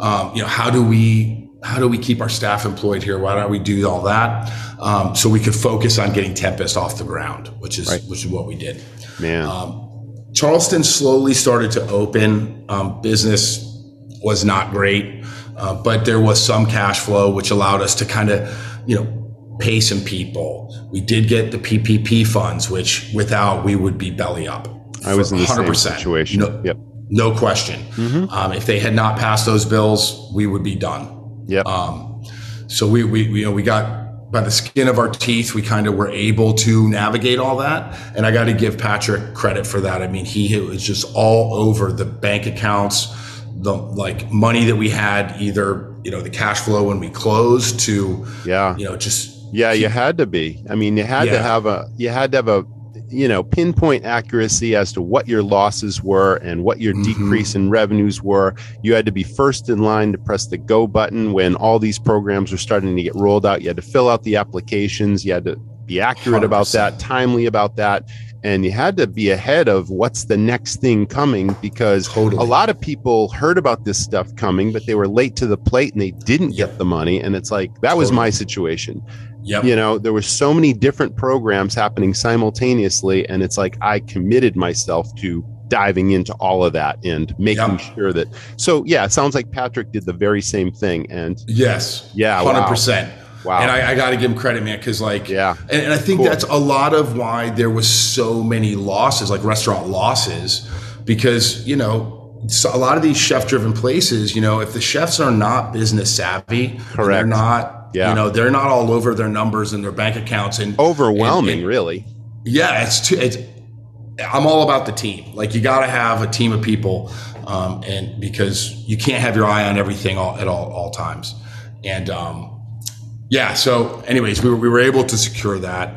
S1: Um, you know, how do we how do we keep our staff employed here? Why don't we do all that? Um, so we could focus on getting Tempest off the ground, which is
S3: Right.
S1: which is what we did.
S3: Man.
S1: Charleston slowly started to open. Um, business was not great, uh, but there was some cash flow, which allowed us to kind of, you know, pay some people. We did get the PPP funds, which without we would be belly up.
S3: I was in the
S1: 100%.
S3: situation.
S1: No,
S3: Yep.
S1: no question. Um, if they had not passed those bills, we would be done.
S3: Yep.
S1: Um, so we, we, we, you know, we got by the skin of our teeth, we kind of were able to navigate all that. And I got to give Patrick credit for that. I mean, he it was just all over the bank accounts, the like money that we had, either, you know, the cash flow when we closed to,
S3: yeah.
S1: you know, just,
S3: Yeah, you had to be. I mean, you had to have a you had to have a you know pinpoint accuracy as to what your losses were and what your
S1: Mhm.
S3: decrease in revenues were. You had to be first in line to press the go button when all these programs were starting to get rolled out. You had to fill out the applications. You had to be accurate about that, timely about that, and you had to be ahead of what's the next thing coming because
S1: Totally.
S3: a lot of people heard about this stuff coming, but they were late to the plate and they didn't
S1: Yep.
S3: get the money. And it's like that was my situation
S1: yep.
S3: you know there were so many different programs happening simultaneously and it's like i committed myself to diving into all of that and making
S1: Yep.
S3: sure that so yeah it sounds like patrick did the very same thing and
S1: Yes.
S3: Yeah,
S1: 100%.
S3: wow
S1: And I, I got to give him credit, man, because like,
S3: Yeah.
S1: and, and I think
S3: Cool.
S1: that's a lot of why there was so many losses, like restaurant losses, because you know so a lot of these chef-driven places, you know, if the chefs are not business savvy, and they're not,
S3: Yeah.
S1: you know, they're not all over their numbers and their bank accounts, and
S3: overwhelming
S1: and- and-
S3: really
S1: yeah, it's too. It's, I'm all about the team. Like you got to have a team of people, um, and because you can't have your eye on everything all, at all all times. And um, yeah, so anyways, we were, we were able to secure that,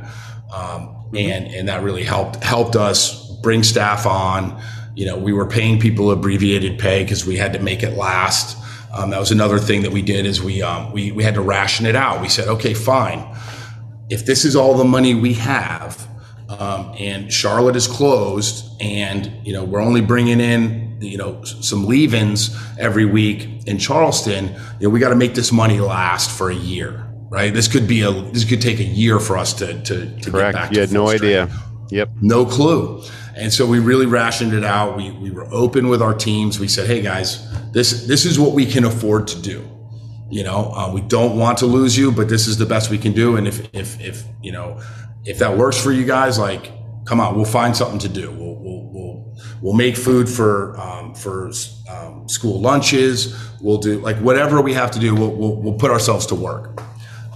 S1: um, and and that really helped helped us bring staff on. You know, we were paying people abbreviated pay because we had to make it last. Um, that was another thing that we did is we um, we we had to ration it out. We said, okay, fine if this is all the money we have um, and charlotte is closed and you know we're only bringing in you know some leave-ins every week in charleston you know we got to make this money last for a year right this could be a this could take a year for us to to, to get back
S3: correct
S1: to
S3: you had no
S1: strength.
S3: idea yep
S1: No clue. And so we really rationed it out. We, we were open with our teams. We said, hey guys, this, this is what we can afford to do. You know, uh, we don't want to lose you, but this is the best we can do. And if, if, if, you know, if that works for you guys, like, come on, we'll find something to do. We'll, we'll, we'll, we'll make food for, um, for, um, school lunches. We'll do like whatever we have to do. We'll, we'll, we'll put ourselves to work.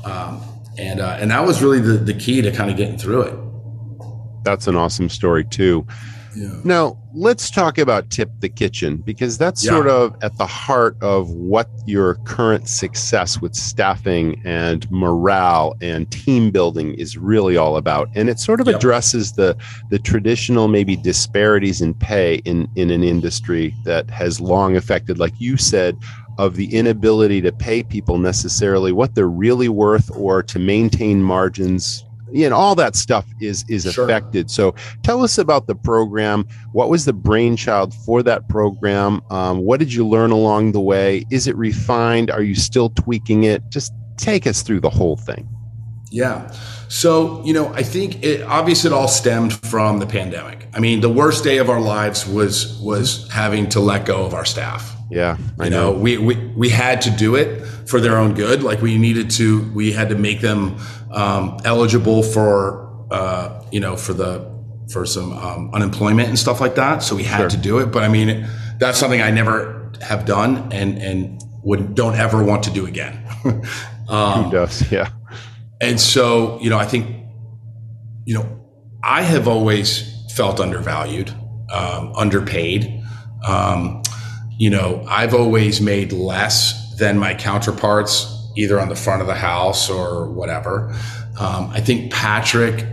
S1: Um, and, uh, and that was really the, the key to kind of getting through it.
S3: That's an awesome story too
S1: Yeah.
S3: Now, let's talk about Tip the Kitchen because that's
S1: Yeah.
S3: sort of at the heart of what your current success with staffing and morale and team building is really all about. And it sort of addresses the the traditional maybe disparities in pay in in an industry that has long affected like you said of the inability to pay people necessarily what they're really worth or to maintain margins you know all that stuff is is
S1: Sure.
S3: affected so tell us about the program what was the brainchild for that program um, what did you learn along the way is it refined are you still tweaking it just take us through the whole thing
S1: Yeah. So, you know, I think it obviously it all stemmed from the pandemic. I mean, the worst day of our lives was was having to let go of our staff.
S3: Yeah i
S1: You
S3: know
S1: know, we, we we had to do it for their own good. Like we needed to, we had to make them um, eligible for, uh, you know, for the for some um, unemployment and stuff like that. So we had
S3: Sure.
S1: to do it. But I mean, that's something I never have done and and would don't ever want to do again. um,
S3: who does yeah
S1: and so, you know, I think, you know, I have always felt undervalued, um, underpaid. Um, you know, I've always made less than my counterparts, either on the front of the house or whatever. Um, I think Patrick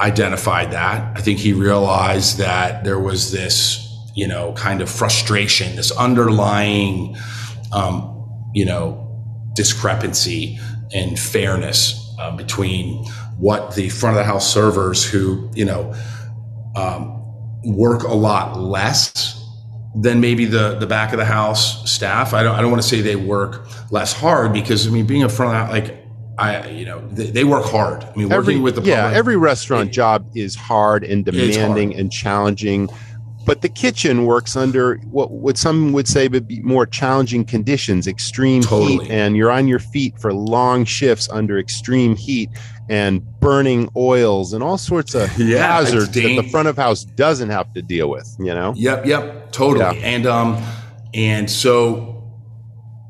S1: identified that. I think he realized that there was this you know, kind of frustration, this underlying, um, you know, discrepancy and fairness uh, between what the front of the house servers who, you know, um, work a lot less than maybe the the back of the house staff. I don't I don't want to say they work less hard because I mean being a front of the, like I you know they, they, work hard. I mean working
S3: every,
S1: with the
S3: yeah
S1: public,
S3: every restaurant it, job is hard and demanding hard. and challenging. But the kitchen works under what what some would say would be more challenging conditions, extreme totally. heat, and you're on your feet for long shifts under extreme heat and burning oils and all sorts of yeah, hazards that the front of house doesn't have to deal with. You know.
S1: Yep. Yep. Totally. Yeah. And um, and so.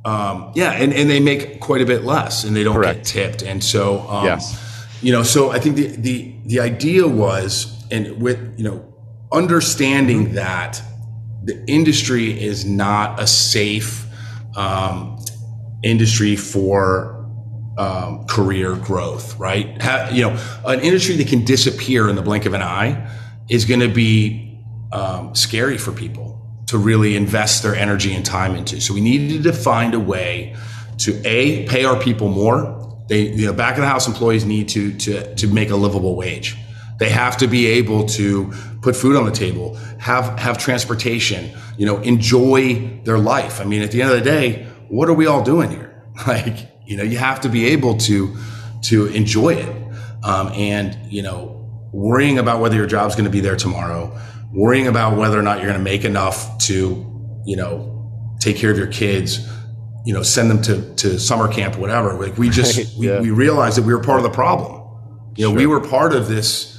S1: Um, yeah, and, and they make quite a bit less, and they don't Correct. get tipped, and so um, yes, you know. So I think the the the idea was, and with you know, understanding that the industry is not a safe um, industry for um, career growth, right? Ha, you know, an industry that can disappear in the blink of an eye is going to be um, scary for people to really invest their energy and time into. So we needed to find a way to a pay our people more. They, you know, back of the house employees need to to to make a livable wage. They have to be able to put food on the table, have have transportation, you know, enjoy their life. I mean, at the end of the day, what are we all doing here? Like you know, you have to be able to to enjoy it, um, and you know, worrying about whether your job's going to be there tomorrow, worrying about whether or not you're going to make enough to, you know, take care of your kids, you know, send them to to summer camp, whatever. Like we just yeah. we, we realized that we were part of the problem. You know, sure. we were part of this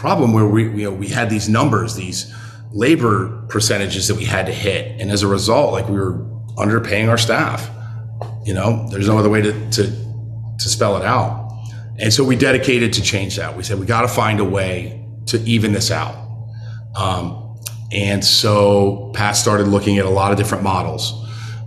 S1: problem where we you know we had these numbers, these labor percentages that we had to hit, and as a result, like we were underpaying our staff you know, there's no other way to, to, to spell it out. And so we dedicated to change that. We said, we got to find a way to even this out. Um, and so Pat started looking at a lot of different models.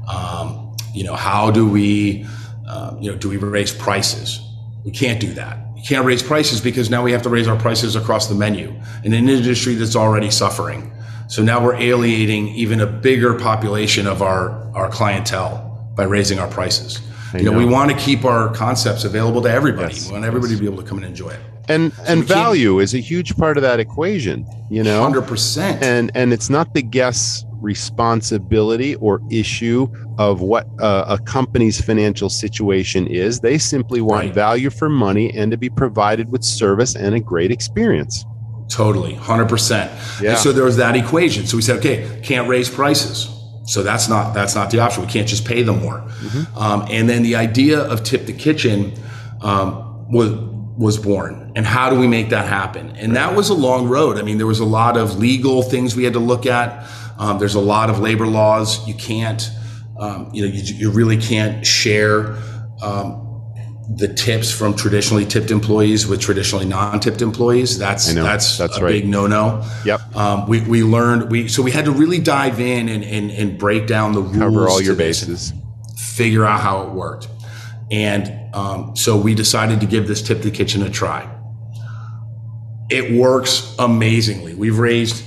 S1: Um, you know, how do we, uh, you know, do we raise prices? We can't do that. You can't raise prices because now we have to raise our prices across the menu in an industry that's already suffering. So now we're alienating even a bigger population of our, our clientele by raising our prices. I you know, know, we want to keep our concepts available to everybody. Yes. We want everybody yes. to be able to come and enjoy it.
S3: And so and value is a huge part of that equation, you know.
S1: 100%.
S3: And and it's not the guest's responsibility or issue of what uh, a company's financial situation is. They simply want right. value for money and to be provided with service and a great experience.
S1: Totally, 100%. Yeah. And so there was that equation. So we said, okay, can't raise prices so that's not that's not the option. We can't just pay them more. Mm-hmm. Um, and then the idea of tip the kitchen um, was was born. And how do we make that happen? And that was a long road. I mean, there was a lot of legal things we had to look at. Um, there's a lot of labor laws. You can't, um, you know, you, you, really can't share um, the tips from traditionally tipped employees with traditionally non-tipped employees. That's that's, that's a right. big no-no.
S3: Yep.
S1: Um, we, we learned we so we had to really dive in and and, and break down the rules.
S3: Cover all your bases.
S1: Figure out how it worked, and um, so we decided to give this tip the kitchen a try. It works amazingly. We've raised,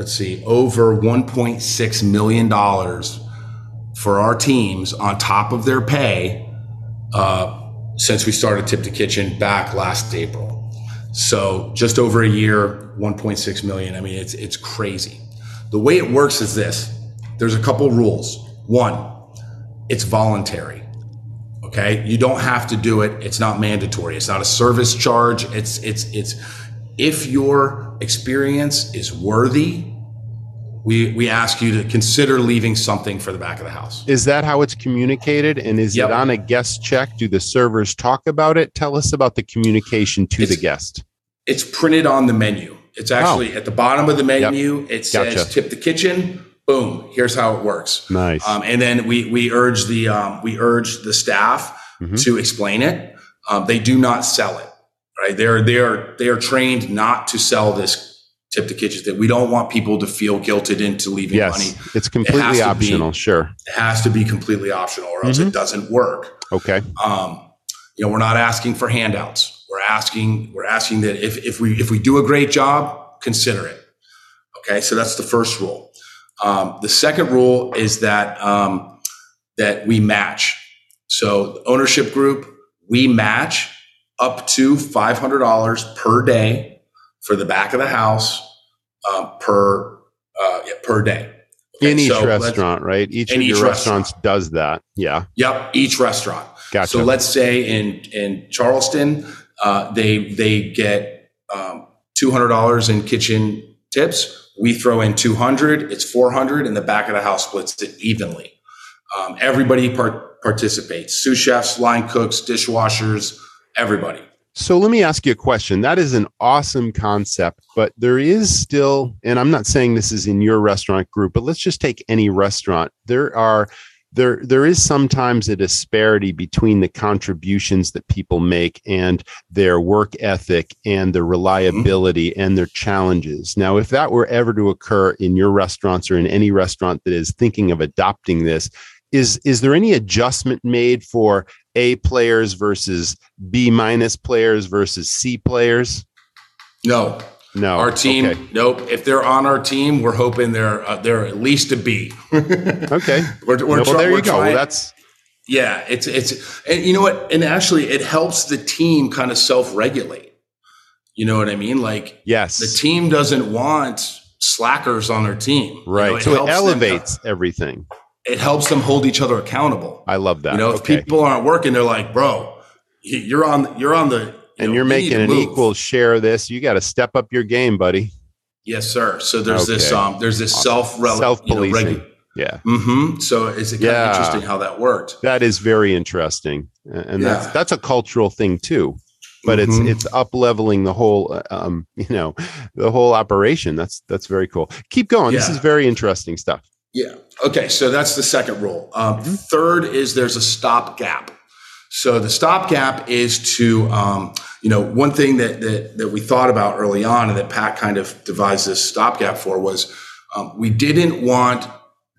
S1: let's see, over 1.6 million dollars for our teams on top of their pay. Uh, since we started Tip the Kitchen back last April. So just over a year, 1.6 million. I mean, it's it's crazy. The way it works is this. There's a couple rules. One, it's voluntary. Okay? You don't have to do it. It's not mandatory. It's not a service charge. It's it's it's if your experience is worthy we we ask you to consider leaving something for the back of the house.
S3: Is that how it's communicated? And is yep. it on a guest check? Do the servers talk about it? Tell us about the communication to it's, the guest.
S1: It's printed on the menu. It's actually oh. at the bottom of the menu. Yep. It says gotcha. "Tip the kitchen." Boom. Here's how it works.
S3: Nice.
S1: Um, and then we we urge the um, we urge the staff mm-hmm. to explain it. Um, they do not sell it. Right. They're they are they are trained not to sell this tip the kitchen that we don't want people to feel guilted into leaving yes, money.
S3: It's completely it optional,
S1: be,
S3: sure.
S1: It has to be completely optional or else mm-hmm. it doesn't work.
S3: Okay.
S1: Um, you know, we're not asking for handouts. We're asking, we're asking that if, if we if we do a great job, consider it. Okay. So that's the first rule. Um, the second rule is that um, that we match. So ownership group, we match up to five hundred dollars per day for the back of the house um, per uh, yeah, per day.
S3: in each
S1: so
S3: restaurant, right? Each of your
S1: each
S3: restaurants does that. Yeah,
S1: Yep, each restaurant.
S3: gotcha.
S1: So let's say in in Charleston, uh, they they get um, two hundred dollars in kitchen tips. We throw in two hundred. It's four hundred, and the back of the house splits it evenly. Um, everybody part, participates: sous chefs, line cooks, dishwashers, everybody.
S3: So let me ask you a question. That is an awesome concept, but there is still, and I'm not saying this is in your restaurant group, but let's just take any restaurant. There are there there is sometimes a disparity between the contributions that people make and their work ethic and their mm-hmm. reliability and their challenges. Now, if that were ever to occur in your restaurants or in any restaurant that is thinking of adopting this, is is there any adjustment made for A players versus B minus players versus C players?
S1: No,
S3: No.
S1: our team.
S3: Okay.
S1: Nope. If they're on our team, we're hoping they're uh, they're at least a B.
S3: Okay.
S1: We're, we're
S3: well,
S1: try-
S3: there you go.
S1: trying-
S3: That's
S1: Yeah, it's it's and you know what? And actually it helps the team kind of self-regulate. You know what I mean? Like
S3: yes.
S1: the team doesn't want slackers on their team. You know,
S3: right. so it elevates everything.
S1: It helps them hold each other accountable.
S3: I love that.
S1: You know, if
S3: okay.
S1: people aren't working, they're like, "Bro, you're on you're on the you
S3: and
S1: know,
S3: you're making an
S1: move."
S3: equal share of this. You got to step up your game, buddy.
S1: Yes, sir. So there's this um there's this
S3: Awesome.
S1: self
S3: Self-policing. Yeah.
S1: hmm So it's kind
S3: Yeah.
S1: of interesting how that worked.
S3: That is very interesting. And that's
S1: Yeah.
S3: that's a cultural thing too. But
S1: Mhm.
S3: it's it's up leveling the whole uh, um, you know, the whole operation. That's that's very cool. Keep going. This is very interesting stuff.
S1: Yeah. Okay. So that's the second rule. Um,
S3: Mm-hmm.
S1: Third is there's a stop gap. So the stop gap is to, um, you know, one thing that, that that we thought about early on, and that Pat kind of devised this stop gap for was um, we didn't want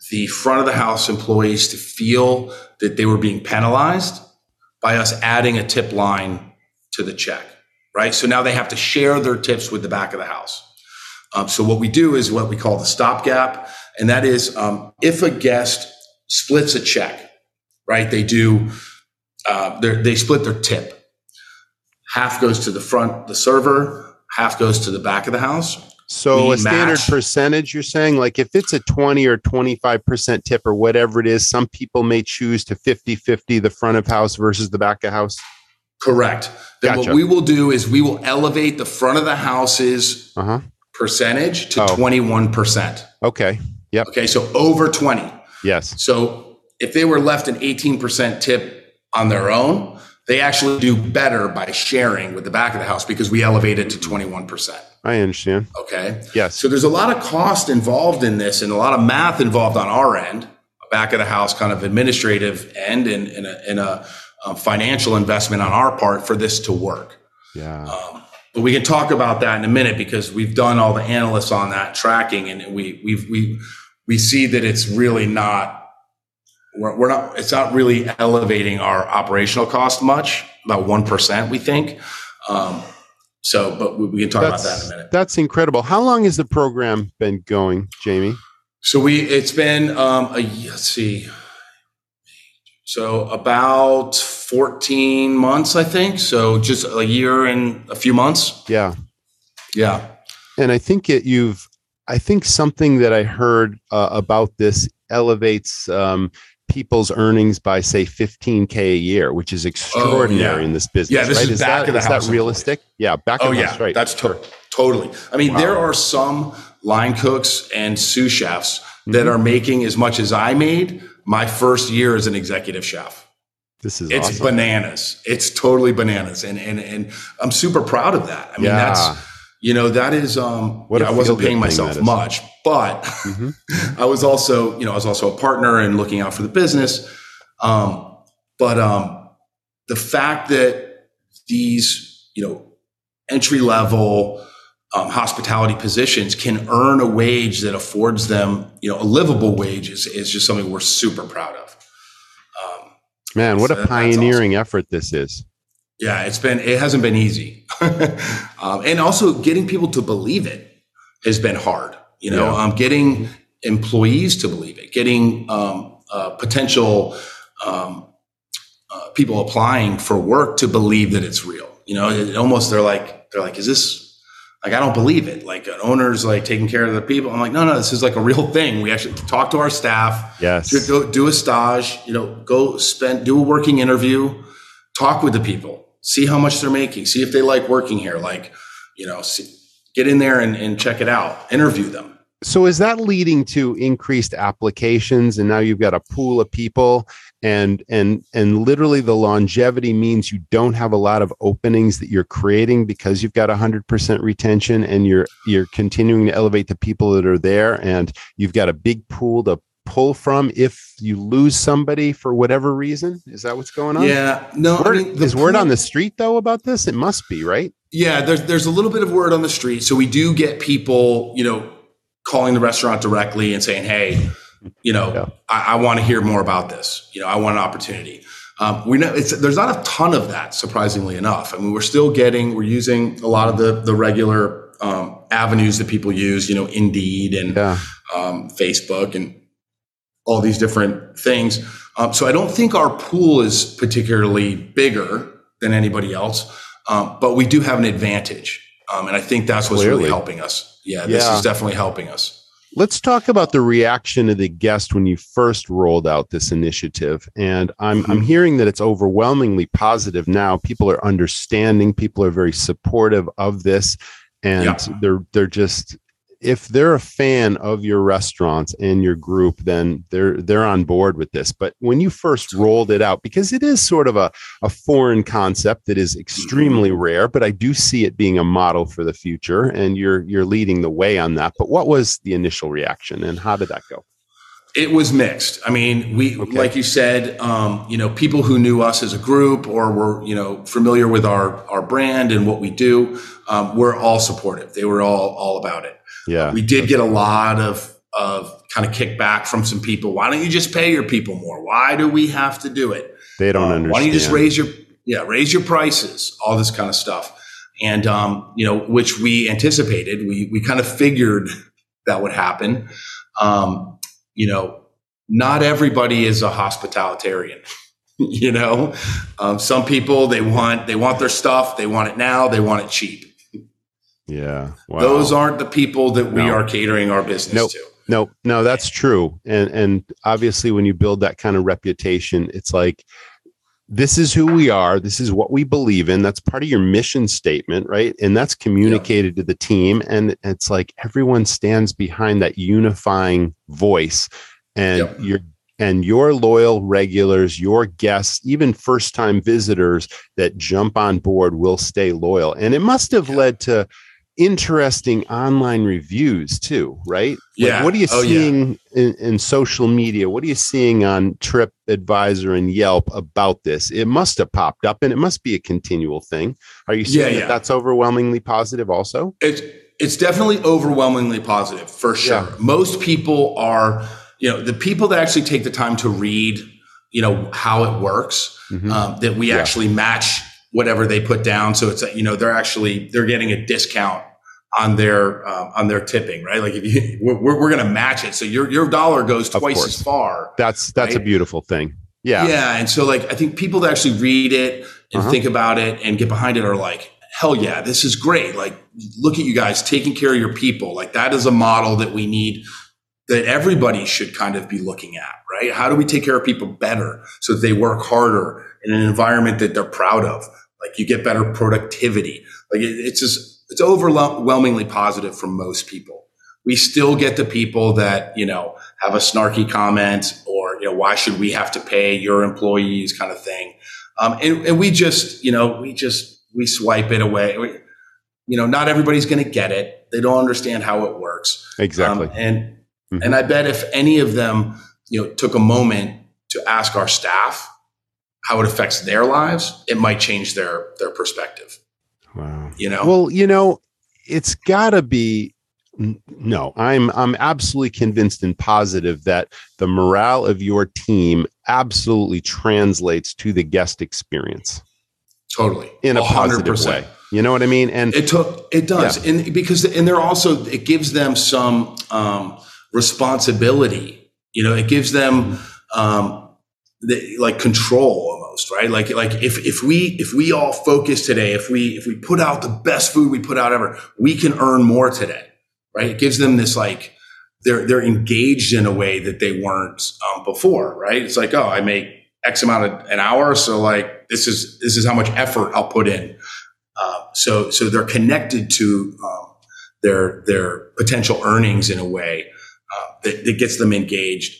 S1: the front of the house employees to feel that they were being penalized by us adding a tip line to the check, right? So now they have to share their tips with the back of the house. Um, so what we do is what we call the stop gap, and that is um, if a guest splits a check, right? They do uh, they're- split their tip. Half goes to the front, the server. Half goes to the back of the house.
S3: So
S1: We
S3: a standard
S1: match.
S3: percentage, you're saying, like if it's a 20 or 25% tip or whatever it is, some people may choose to 50 50 the front of house versus the back of house.
S1: Correct. Then
S3: Gotcha.
S1: what we will do is we will elevate the front of the house's
S3: Uh huh.
S1: percentage to
S3: Oh.
S1: twenty one percent.
S3: Okay. Yep.
S1: Okay, so over twenty.
S3: Yes.
S1: So if they were left an 18% tip on their own, they actually do better by sharing with the back of the house because we elevate it to 21%.
S3: I understand.
S1: Okay.
S3: Yes.
S1: So there's a lot of cost involved in this and a lot of math involved on our end, back of the house kind of administrative end and, and a, and a um, financial investment on our part for this to work.
S3: Yeah.
S1: Um, but we can talk about that in a minute because we've done all the analysts on that tracking, and we we've, we we see that it's really not. We're, we're not. It's not really elevating our operational cost much. About one percent, we think. Um, so, but we, we can talk about that in a minute.
S3: that's incredible. How long has the program been going, Jamie?
S1: So we it's been um, a let's see. So about 14 months, I think. So just a year and a few months.
S3: Yeah.
S1: Yeah.
S3: And I think it, you've, I think something that I heard uh, about this elevates um, people's earnings by say 15k a year, which is extraordinary in this business.
S1: Oh, Yeah, this
S3: right?
S1: is back
S3: that,
S1: of the
S3: is
S1: house
S3: that realistic? Yeah, back
S1: Oh yeah,
S3: house, right?
S1: That's to- totally. I mean, there are some line cooks and sous chefs that
S3: Mhm.
S1: are making as much as I made my first year as an executive chef.
S3: this is
S1: It's
S3: awesome.
S1: bananas. It's totally bananas, and and and I'm super proud of that. I mean,
S3: Yeah.
S1: that's you know that is um.
S3: What
S1: yeah, I wasn't paying myself much, but
S3: Mhm.
S1: I was also you know I was also a partner and looking out for the business. Um, but um, the fact that these you know entry level um, hospitality positions can earn a wage that affords them, you know, a livable wage is, is just something we're super proud of. Um,
S3: Man, what
S1: So
S3: a pioneering effort this is.
S1: Yeah, it's been, it hasn't been easy. um, and also getting people to believe it has been hard, you know,
S3: Yeah.
S1: um, getting employees to believe it, getting um, uh, potential um, uh, people applying for work to believe that it's real. You know, it, almost they're like they're like, is this like I don't believe it. Like an owner's like taking care of the people. I'm like, no, no, this is like a real thing. We actually talk to our staff.
S3: Yes.
S1: Go do a stage. You know, go spend do a working interview. Talk with the people. See how much they're making. See if they like working here. Like, you know, see, get in there and, and check it out. Interview them.
S3: So is that leading to increased applications and now you've got a pool of people and and and literally the longevity means you don't have a lot of openings that you're creating because you've got 100% retention and you're you're continuing to elevate the people that are there and you've got a big pool to pull from if you lose somebody for whatever reason is that what's going on
S1: yeah no
S3: word, I mean, is word on the street though about this it must be right
S1: yeah there's there's a little bit of word on the street so we do get people you know calling the restaurant directly and saying, "Hey, you know, yeah. I, I want to hear more about this. You know, I want an opportunity." Um, we know it's, there's not a ton of that, surprisingly enough. I mean, we're still getting, we're using a lot of the the regular um, avenues that people use. You know, Indeed and yeah. um, Facebook and all these different things. Um, so I don't think our pool is particularly bigger than anybody else, um, but we do have an advantage, um, and I think that's what's Clearly. really helping us yeah, this yeah. is definitely helping us.
S3: Let's talk about the reaction of the guest when you first rolled out this initiative. And I'm, mm-hmm. I'm hearing that it's overwhelmingly positive now. People are understanding, people are very supportive of this. And yeah. they're they're just if they're a fan of your restaurants and your group, then they're they're on board with this. But when you first rolled it out, because it is sort of a, a foreign concept that is extremely mm-hmm. rare, but I do see it being a model for the future, and you're you're leading the way on that. But what was the initial reaction, and how did that go?
S1: It was mixed. I mean, we, okay. like you said, um, you know, people who knew us as a group or were, you know, familiar with our our brand and what we do, um, were all supportive. They were all all about it.
S3: Yeah.
S1: We did get a lot of, of kind of kickback from some people. Why don't you just pay your people more? Why do we have to do it?
S3: They don't um, understand.
S1: Why don't you just raise your, yeah, raise your prices, all this kind of stuff. And, um, you know, which we anticipated. We, we kind of figured that would happen. Um, you know, not everybody is a hospitalitarian. you know, um, some people they want they want their stuff, they want it now, they want it cheap.
S3: Yeah.
S1: Wow. Those aren't the people that we no. are catering our business
S3: nope.
S1: to.
S3: No, no, that's true. And and obviously when you build that kind of reputation, it's like this is who we are, this is what we believe in. That's part of your mission statement, right? And that's communicated yeah. to the team and it's like everyone stands behind that unifying voice and yep. you're and your loyal regulars, your guests, even first time visitors that jump on board will stay loyal. And it must have yeah. led to interesting online reviews too, right?
S1: Yeah.
S3: Like what are you oh, seeing yeah. in, in, social media? What are you seeing on Trip Advisor and Yelp about this? It must have popped up and it must be a continual thing. Are you seeing yeah, that that's overwhelmingly positive also?
S1: It's it's definitely overwhelmingly positive for sure. Most people are, you know, the people that actually take the time to read, you know, how it works, mm-hmm. um, that we actually match whatever they put down. So it's, you know, they're actually, they're getting a discount on their um, on their tipping, right? Like if you we're, we're going to match it, so your your dollar goes twice as far.
S3: That's that's right? a beautiful thing. Yeah,
S1: yeah. And so like I think people that actually read it and uh-huh. think about it and get behind it are like, hell yeah, this is great. Like look at you guys taking care of your people. Like that is a model that we need that everybody should kind of be looking at, right? How do we take care of people better so that they work harder in an environment that they're proud of? Like you get better productivity. Like it, it's just it's overwhelmingly positive from most people. We still get the people that, you know, have a snarky comment or, you know, why should we have to pay your employees kind of thing. Um, and, and, we just, you know, we just, we swipe it away. We, you know, not everybody's going to get it. They don't understand how it works.
S3: Exactly.
S1: Um, and, mm-hmm. and I bet if any of them, you know, took a moment to ask our staff how it affects their lives, it might change their, their perspective.
S3: Wow.
S1: You know?
S3: Well, you know, it's got to be no i'm i'm absolutely convinced and positive that the morale of your team absolutely translates to the guest experience
S1: totally
S3: in a 100%. positive way you know what i mean and
S1: it took it does yeah. and because and they're also it gives them some um responsibility. You know, it gives them um, the, like control almost, right? Like like if if we if we all focus today, if we if we put out the best food we put out ever, we can earn more today, right? It gives them this like they're they're engaged in a way that they weren't um, before, right? It's like oh, I make X amount of an hour, so like this is this is how much effort I'll put in. Uh, so so they're connected to um, their their potential earnings in a way uh, that, that gets them engaged.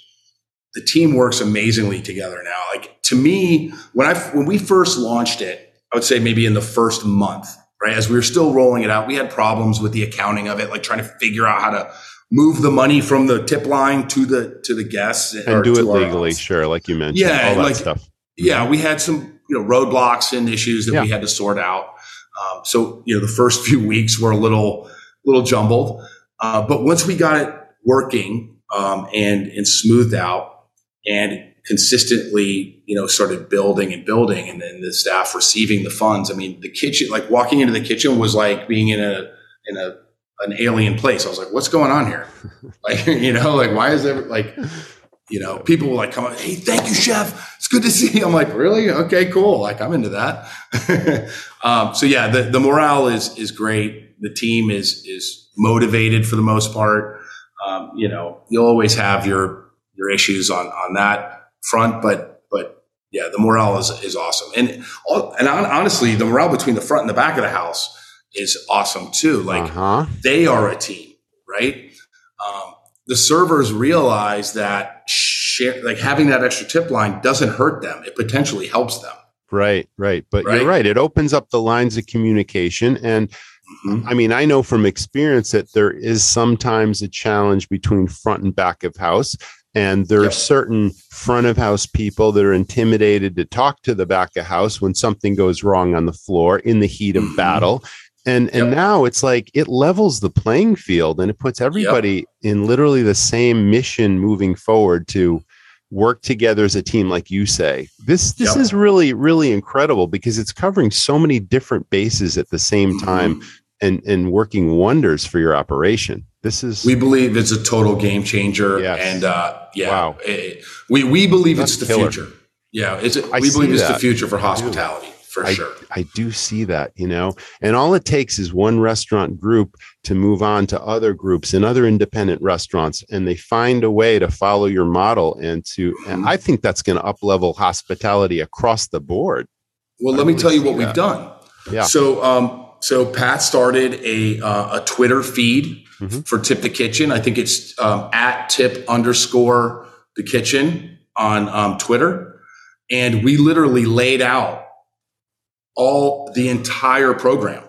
S1: The team works amazingly together now. Like to me, when I when we first launched it, I would say maybe in the first month, right as we were still rolling it out, we had problems with the accounting of it, like trying to figure out how to move the money from the tip line to the to the guests
S3: and do it legally, sure, like you mentioned,
S1: yeah,
S3: all that
S1: like,
S3: stuff.
S1: Yeah, we had some you know roadblocks and issues that
S3: Yeah.
S1: we had to sort out. Um, so you know the first few weeks were a little little jumbled, uh, but once we got it working um, and and smoothed out and consistently you know started building and building and then the staff receiving the funds. I mean the kitchen like walking into the kitchen was like being in a in a an alien place. I was like what's going on here? Like you know like why is there like you know people will like come up hey thank you chef. It's good to see you. I'm like really? Okay cool. Like i'm into that. Um, so yeah the, the morale is is great. The team is is motivated for the most part. Um, you know you'll always have your your issues on on that front but but yeah the morale is is awesome and all- and honestly the morale between the front and the back of the house is awesome too like
S3: uh-huh.
S1: they are a team, right? Um, the servers realize that share, like having that extra tip line doesn't hurt them; it potentially helps them.
S3: Right, right. But
S1: Right?
S3: you're right. It opens up the lines of communication. And
S1: Mhm.
S3: I mean, I know from experience that there is sometimes a challenge between front and back of house. And there are
S1: Yep.
S3: certain front of house people that are intimidated to talk to the back of house when something goes wrong on the floor in the heat of
S1: Mhm.
S3: battle. And and
S1: Yep.
S3: now it's like it levels the playing field and it puts everybody in literally the same mission moving forward to work together as a team like you say this this
S1: Yep.
S3: is really really incredible because it's covering so many different bases at the same time
S1: Mhm.
S3: and and working wonders for your operation this is
S1: We believe it's a total game changer,
S3: Yes.
S1: and uh, yeah,
S3: Wow.
S1: it- we we believe
S3: That's
S1: it's the
S3: killer.
S1: future. Yeah, it's
S3: I
S1: we believe
S3: see
S1: it's the future for hospitality for
S3: I,
S1: sure.
S3: I do see that, you know, and all it takes is one restaurant group to move on to other groups and other independent restaurants, and they find a way to follow your model and to. And
S1: Mhm.
S3: I think that's going to up level hospitality across the board.
S1: Well,
S3: I
S1: let me tell you what we've done.
S3: Yeah.
S1: So, um, so Pat started a uh, a Twitter feed
S3: Mhm.
S1: for Tip the Kitchen. I think it's um, at Tip underscore the Kitchen on um, Twitter, and we literally laid out all the entire program.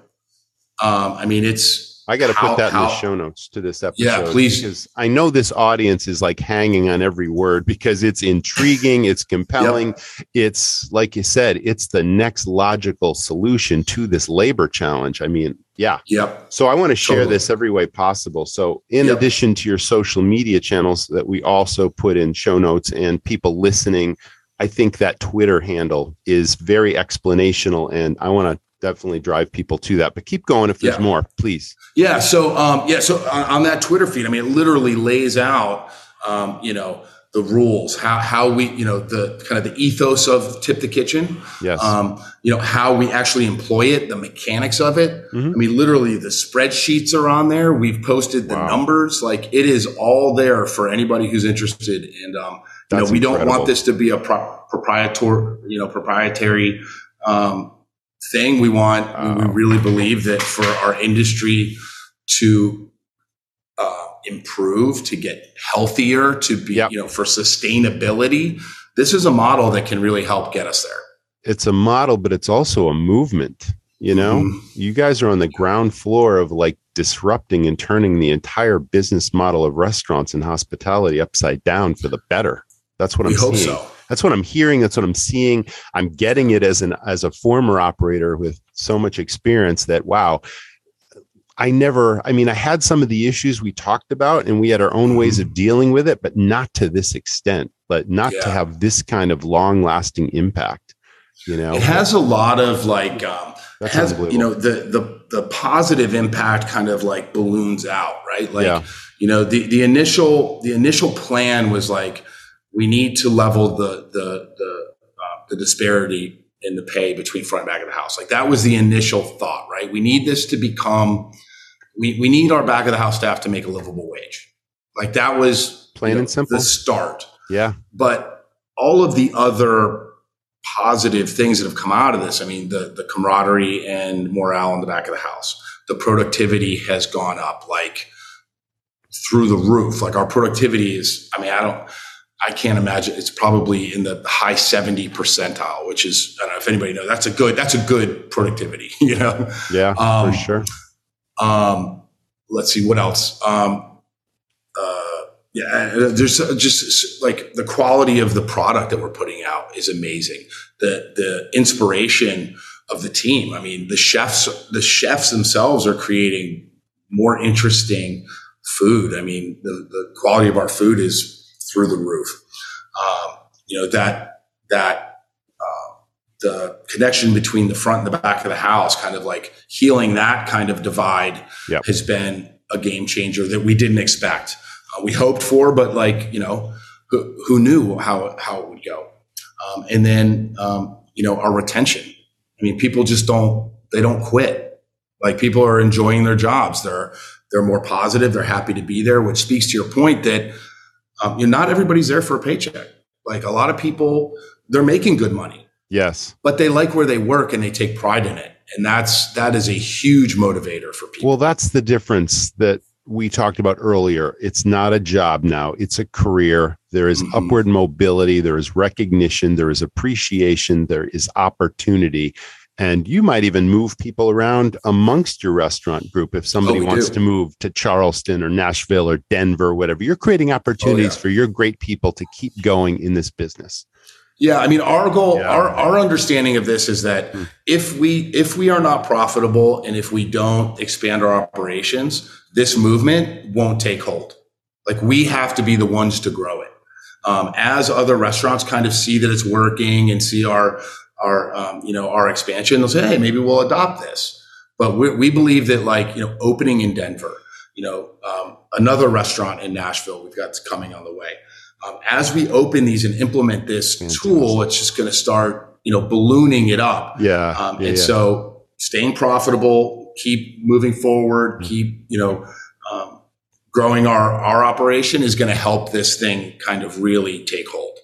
S1: Um, I mean, it's
S3: I got to put that in the show notes to this episode.
S1: Yeah, please.
S3: Because I know this audience is like hanging on every word because it's intriguing, it's compelling. It's like you said, it's the next logical solution to this labor challenge. I mean, yeah.
S1: Yep.
S3: So I want to share
S1: Totally.
S3: this every way possible. So in
S1: Yep.
S3: addition to your social media channels that we also put in show notes and people listening, I think that Twitter handle is very explanational and I want to definitely drive people to that. But keep going if there's
S1: Yeah.
S3: more, please.
S1: Yeah. So, um, yeah. So on, on that Twitter feed, I mean, it literally lays out, um, you know, the rules, how, how we, you know, the kind of the ethos of Tip the Kitchen,
S3: Yes.
S1: um, you know, how we actually employ it, the mechanics of it.
S3: Mhm.
S1: I mean, literally the spreadsheets are on there. We've posted the
S3: Wow.
S1: numbers. Like it is all there for anybody who's interested. And, um, you know, we don't want this to be a pro- proprietary, you know, proprietary, um, thing. We want, we really believe that for our industry to, improve, to get healthier, to be,
S3: Yep.
S1: you know, for sustainability, this is a model that can really help get us there.
S3: it's a model, but it's also a movement. You know,
S1: Mhm.
S3: you guys are on the ground floor of like disrupting and turning the entire business model of restaurants and hospitality upside down for the better. That's what
S1: we
S3: I'm
S1: hope
S3: seeing.
S1: so.
S3: That's what I'm hearing. That's what I'm seeing. I'm getting it as an as a former operator with so much experience that wow, I never. I mean, I had some of the issues we talked about, and we had our own ways of dealing with it, but not to this extent. But not to have this kind of long lasting impact. You know,
S1: It has a lot of like, um, has you know the the the positive impact kind of like balloons out, right? Like
S3: Yeah.
S1: you know the the initial the initial plan was like we need to level the the the uh, the disparity in the pay between front and back of the house. Like that was the initial thought, right? We need this to become we we need our back of the house staff to make a livable wage. Like that was
S3: Plain
S1: you know,
S3: and simple.
S1: the start
S3: yeah.
S1: but all of the other positive things that have come out of this i mean the the camaraderie and morale in the back of the house the productivity has gone up like through the roof like our productivity is i mean i don't i can't imagine it's probably in the high 70 percentile which is i don't know if anybody knows that's a good that's a good productivity you know
S3: Yeah.
S1: Um,
S3: for sure.
S1: Um, let's see what else. Um, uh, yeah, uh, there's just like the quality of the product that we're putting out is amazing. The the inspiration of the team. I mean, the chefs the chefs themselves are creating more interesting food. I mean, the the quality of our food is through the roof. Um, you know that that uh, the connection between the front and the back of the house, kind of like healing that kind of divide,
S3: Yep.
S1: has been a game changer that we didn't expect. Uh, we hoped for, but like you know, who, who knew how how it would go? Um, and then um, you know our retention. I mean, people just don't they don't quit. Like people are enjoying their jobs. They're they're more positive. They're happy to be there, which speaks to your point that um, you know not everybody's there for a paycheck. Like a lot of people, they're making good money
S3: Yes.
S1: but they like where they work and they take pride in it and that's that is a huge motivator for people
S3: Well, that's the difference that we talked about earlier. It's not a job now, it's a career. There is
S1: Mhm.
S3: upward mobility, there is recognition, there is appreciation, there is opportunity. And you might even move people around amongst your restaurant group if somebody
S1: Oh,
S3: wants
S1: do.
S3: to move to Charleston or Nashville or Denver, or whatever. You're creating opportunities
S1: Oh, yeah.
S3: for your great people to keep going in this business.
S1: Yeah i mean our goal
S3: Yeah.
S1: our, our understanding of this is that
S3: Hmm.
S1: if we if we are not profitable and if we don't expand our operations this movement won't take hold like we have to be the ones to grow it um, as other restaurants kind of see that it's working and see our our um, you know our expansion they'll say hey maybe we'll adopt this but we, we believe that like you know opening in denver you know um, another restaurant in nashville we've got coming on the way um, as we open these and implement this
S3: Fantastic.
S1: tool it's just going to start you know ballooning it up
S3: Yeah.
S1: um,
S3: yeah,
S1: and
S3: yeah.
S1: so staying profitable, keep moving forward,
S3: Mm-hmm.
S1: keep, you know, um, growing our, our operation is going to help this thing kind of really take hold.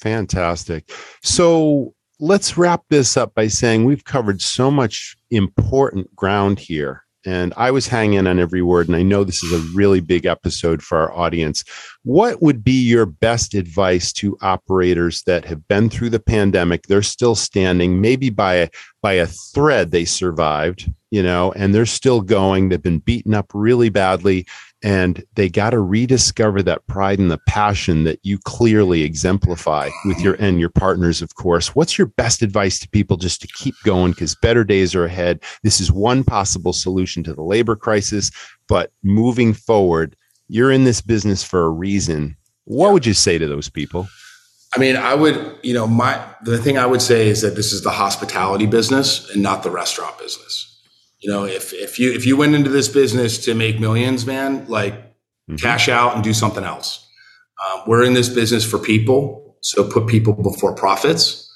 S3: Fantastic. So let's wrap this up by saying we've covered so much important ground here. And I was hanging on every word, and I know this is a really big episode for our audience. What would be your best advice to operators that have been through the pandemic? They're still standing, maybe by a by a thread they survived, you know, and they're still going. They've been beaten up really badly and they got to rediscover that pride and the passion that you clearly exemplify with your and your partners of course. What's your best advice to people just to keep going? Because better days are ahead. This is one possible solution to the labor crisis but moving forward you're in this business for a reason. What would you say to those people?
S1: I mean, I would, you know, my, the thing I would say is that this is the hospitality business and not the restaurant business. You know, if, if you, if you went into this business to make millions, man, like
S3: Mhm.
S1: cash out and do something else. Um, we're in this business for people. So put people before profits.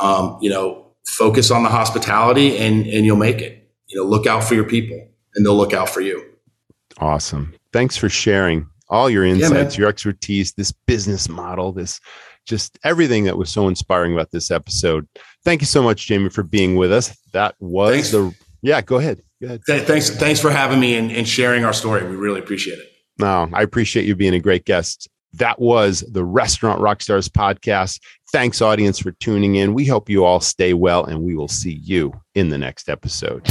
S1: Um, you know, focus on the hospitality and, and you'll make it. You know, look out for your people and they'll look out for you.
S3: awesome thanks for sharing all your insights your expertise this business model this just everything that was so inspiring about this episode thank you so much jamie for being with us that was
S1: Thanks.
S3: the yeah go ahead go ahead
S1: Th- Thanks, thanks for having me and, and sharing our story. We really appreciate it.
S3: No, I appreciate you being a great guest. That was the Restaurant Rockstars podcast. Thanks, audience, for tuning in. We hope you all stay well, and we will see you in the next episode.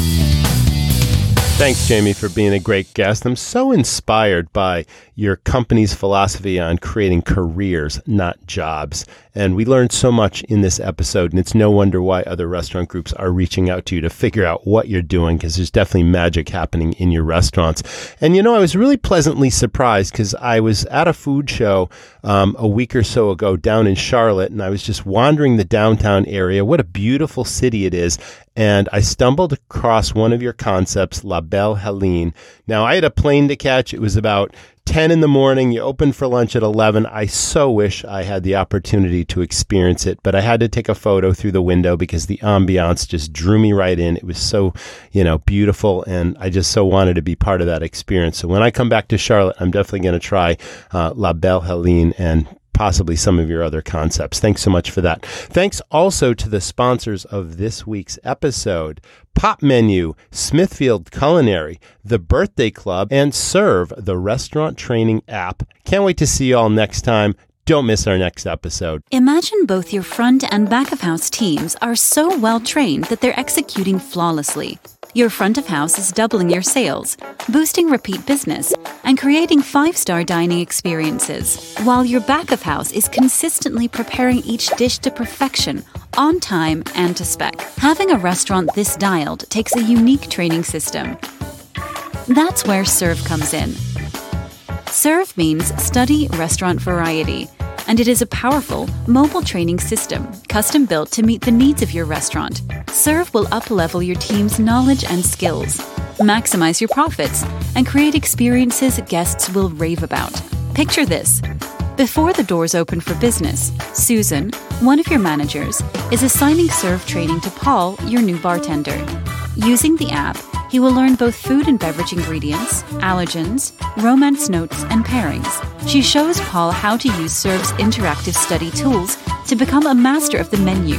S5: Thanks, Jamie, for being a great guest. I'm so inspired by your company's philosophy on creating careers, not jobs.
S3: And we learned so much in this episode, and it's no wonder why other restaurant groups are reaching out to you to figure out what you're doing because there's definitely magic happening in your restaurants. And you know, I was really pleasantly surprised because I was at a food show um, a week or so ago down in Charlotte, and I was just wandering the downtown area. What a beautiful city it is and I stumbled across one of your concepts, La Belle Helene. Now, I had a plane to catch. It was about 10 in the morning. You open for lunch at 11. I so wish I had the opportunity to experience it, but I had to take a photo through the window because the ambiance just drew me right in. It was so, you know, beautiful, and I just so wanted to be part of that experience. So when I come back to Charlotte, I'm definitely going to try uh, La Belle Helene and possibly some of your other concepts. Thanks so much for that. Thanks also to the sponsors of this week's episode Popmenu, Smithfield Culinary, The Birthday Club, and Serve, the restaurant training app. Can't wait to see you all next time. Don't miss our next episode.
S6: Imagine both your front and back of house teams are so well trained that they're executing flawlessly. Your front of house is doubling your sales, boosting repeat business, and creating five star dining experiences, while your back of house is consistently preparing each dish to perfection, on time, and to spec. Having a restaurant this dialed takes a unique training system. That's where Serve comes in. Serve means study restaurant variety and it is a powerful, mobile training system, custom built to meet the needs of your restaurant. Serve will uplevel your team's knowledge and skills, maximize your profits, and create experiences guests will rave about. Picture this. Before the doors open for business, Susan, one of your managers, is assigning serve training to Paul, your new bartender. Using the app, he will learn both food and beverage ingredients, allergens, romance notes, and pairings. She shows Paul how to use Serve's interactive study tools to become a master of the menu,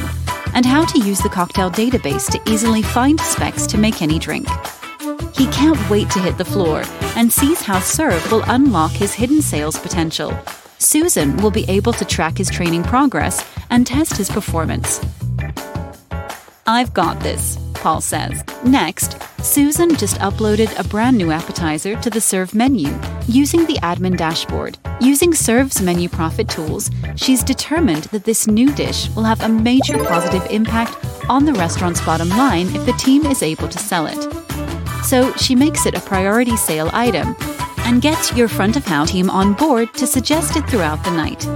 S6: and how to use the cocktail database to easily find specs to make any drink. He can't wait to hit the floor and sees how Serve will unlock his hidden sales potential. Susan will be able to track his training progress and test his performance. I've got this, Paul says. Next, Susan just uploaded a brand new appetizer to the Serve menu using the admin dashboard. Using Serve's menu profit tools, she's determined that this new dish will have a major positive impact on the restaurant's bottom line if the team is able to sell it. So she makes it a priority sale item and gets your front of house team on board to suggest it throughout the night.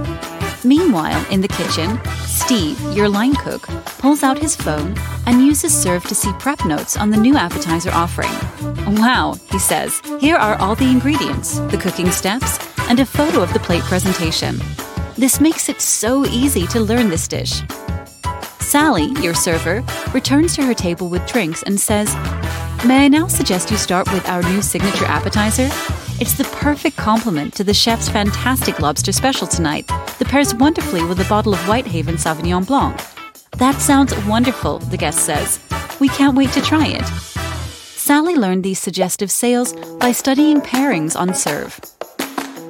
S6: Meanwhile, in the kitchen, Steve, your line cook, pulls out his phone and uses Serve to see prep notes on the new appetizer offering. Wow, he says, here are all the ingredients, the cooking steps, and a photo of the plate presentation. This makes it so easy to learn this dish. Sally, your server, returns to her table with drinks and says, May I now suggest you start with our new signature appetizer? It's the perfect complement to the chef's fantastic lobster special tonight that pairs wonderfully with a bottle of Whitehaven Sauvignon Blanc. That sounds wonderful, the guest says. We can't wait to try it. Sally learned these suggestive sales by studying pairings on Serve.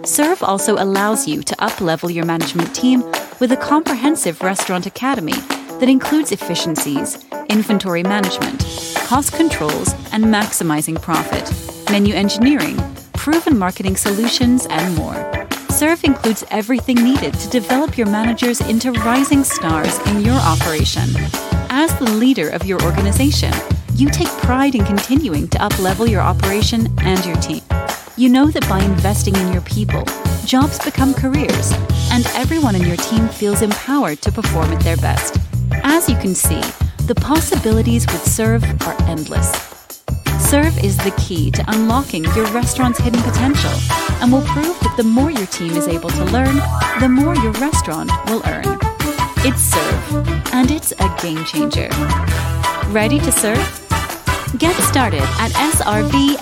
S6: Serve also allows you to uplevel your management team with a comprehensive restaurant academy that includes efficiencies, inventory management, cost controls, and maximizing profit, menu engineering, proven marketing solutions, and more. Serve includes everything needed to develop your managers into rising stars in your operation. As the leader of your organization, you take pride in continuing to uplevel your operation and your team. You know that by investing in your people, jobs become careers, and everyone in your team feels empowered to perform at their best. As you can see, the possibilities with Serve are endless. Serve is the key to unlocking your restaurant's hidden potential and will prove that the more your team is able to learn, the more your restaurant will earn. It's Serve, and it's a game changer. Ready to serve? Get started at srvnow.com.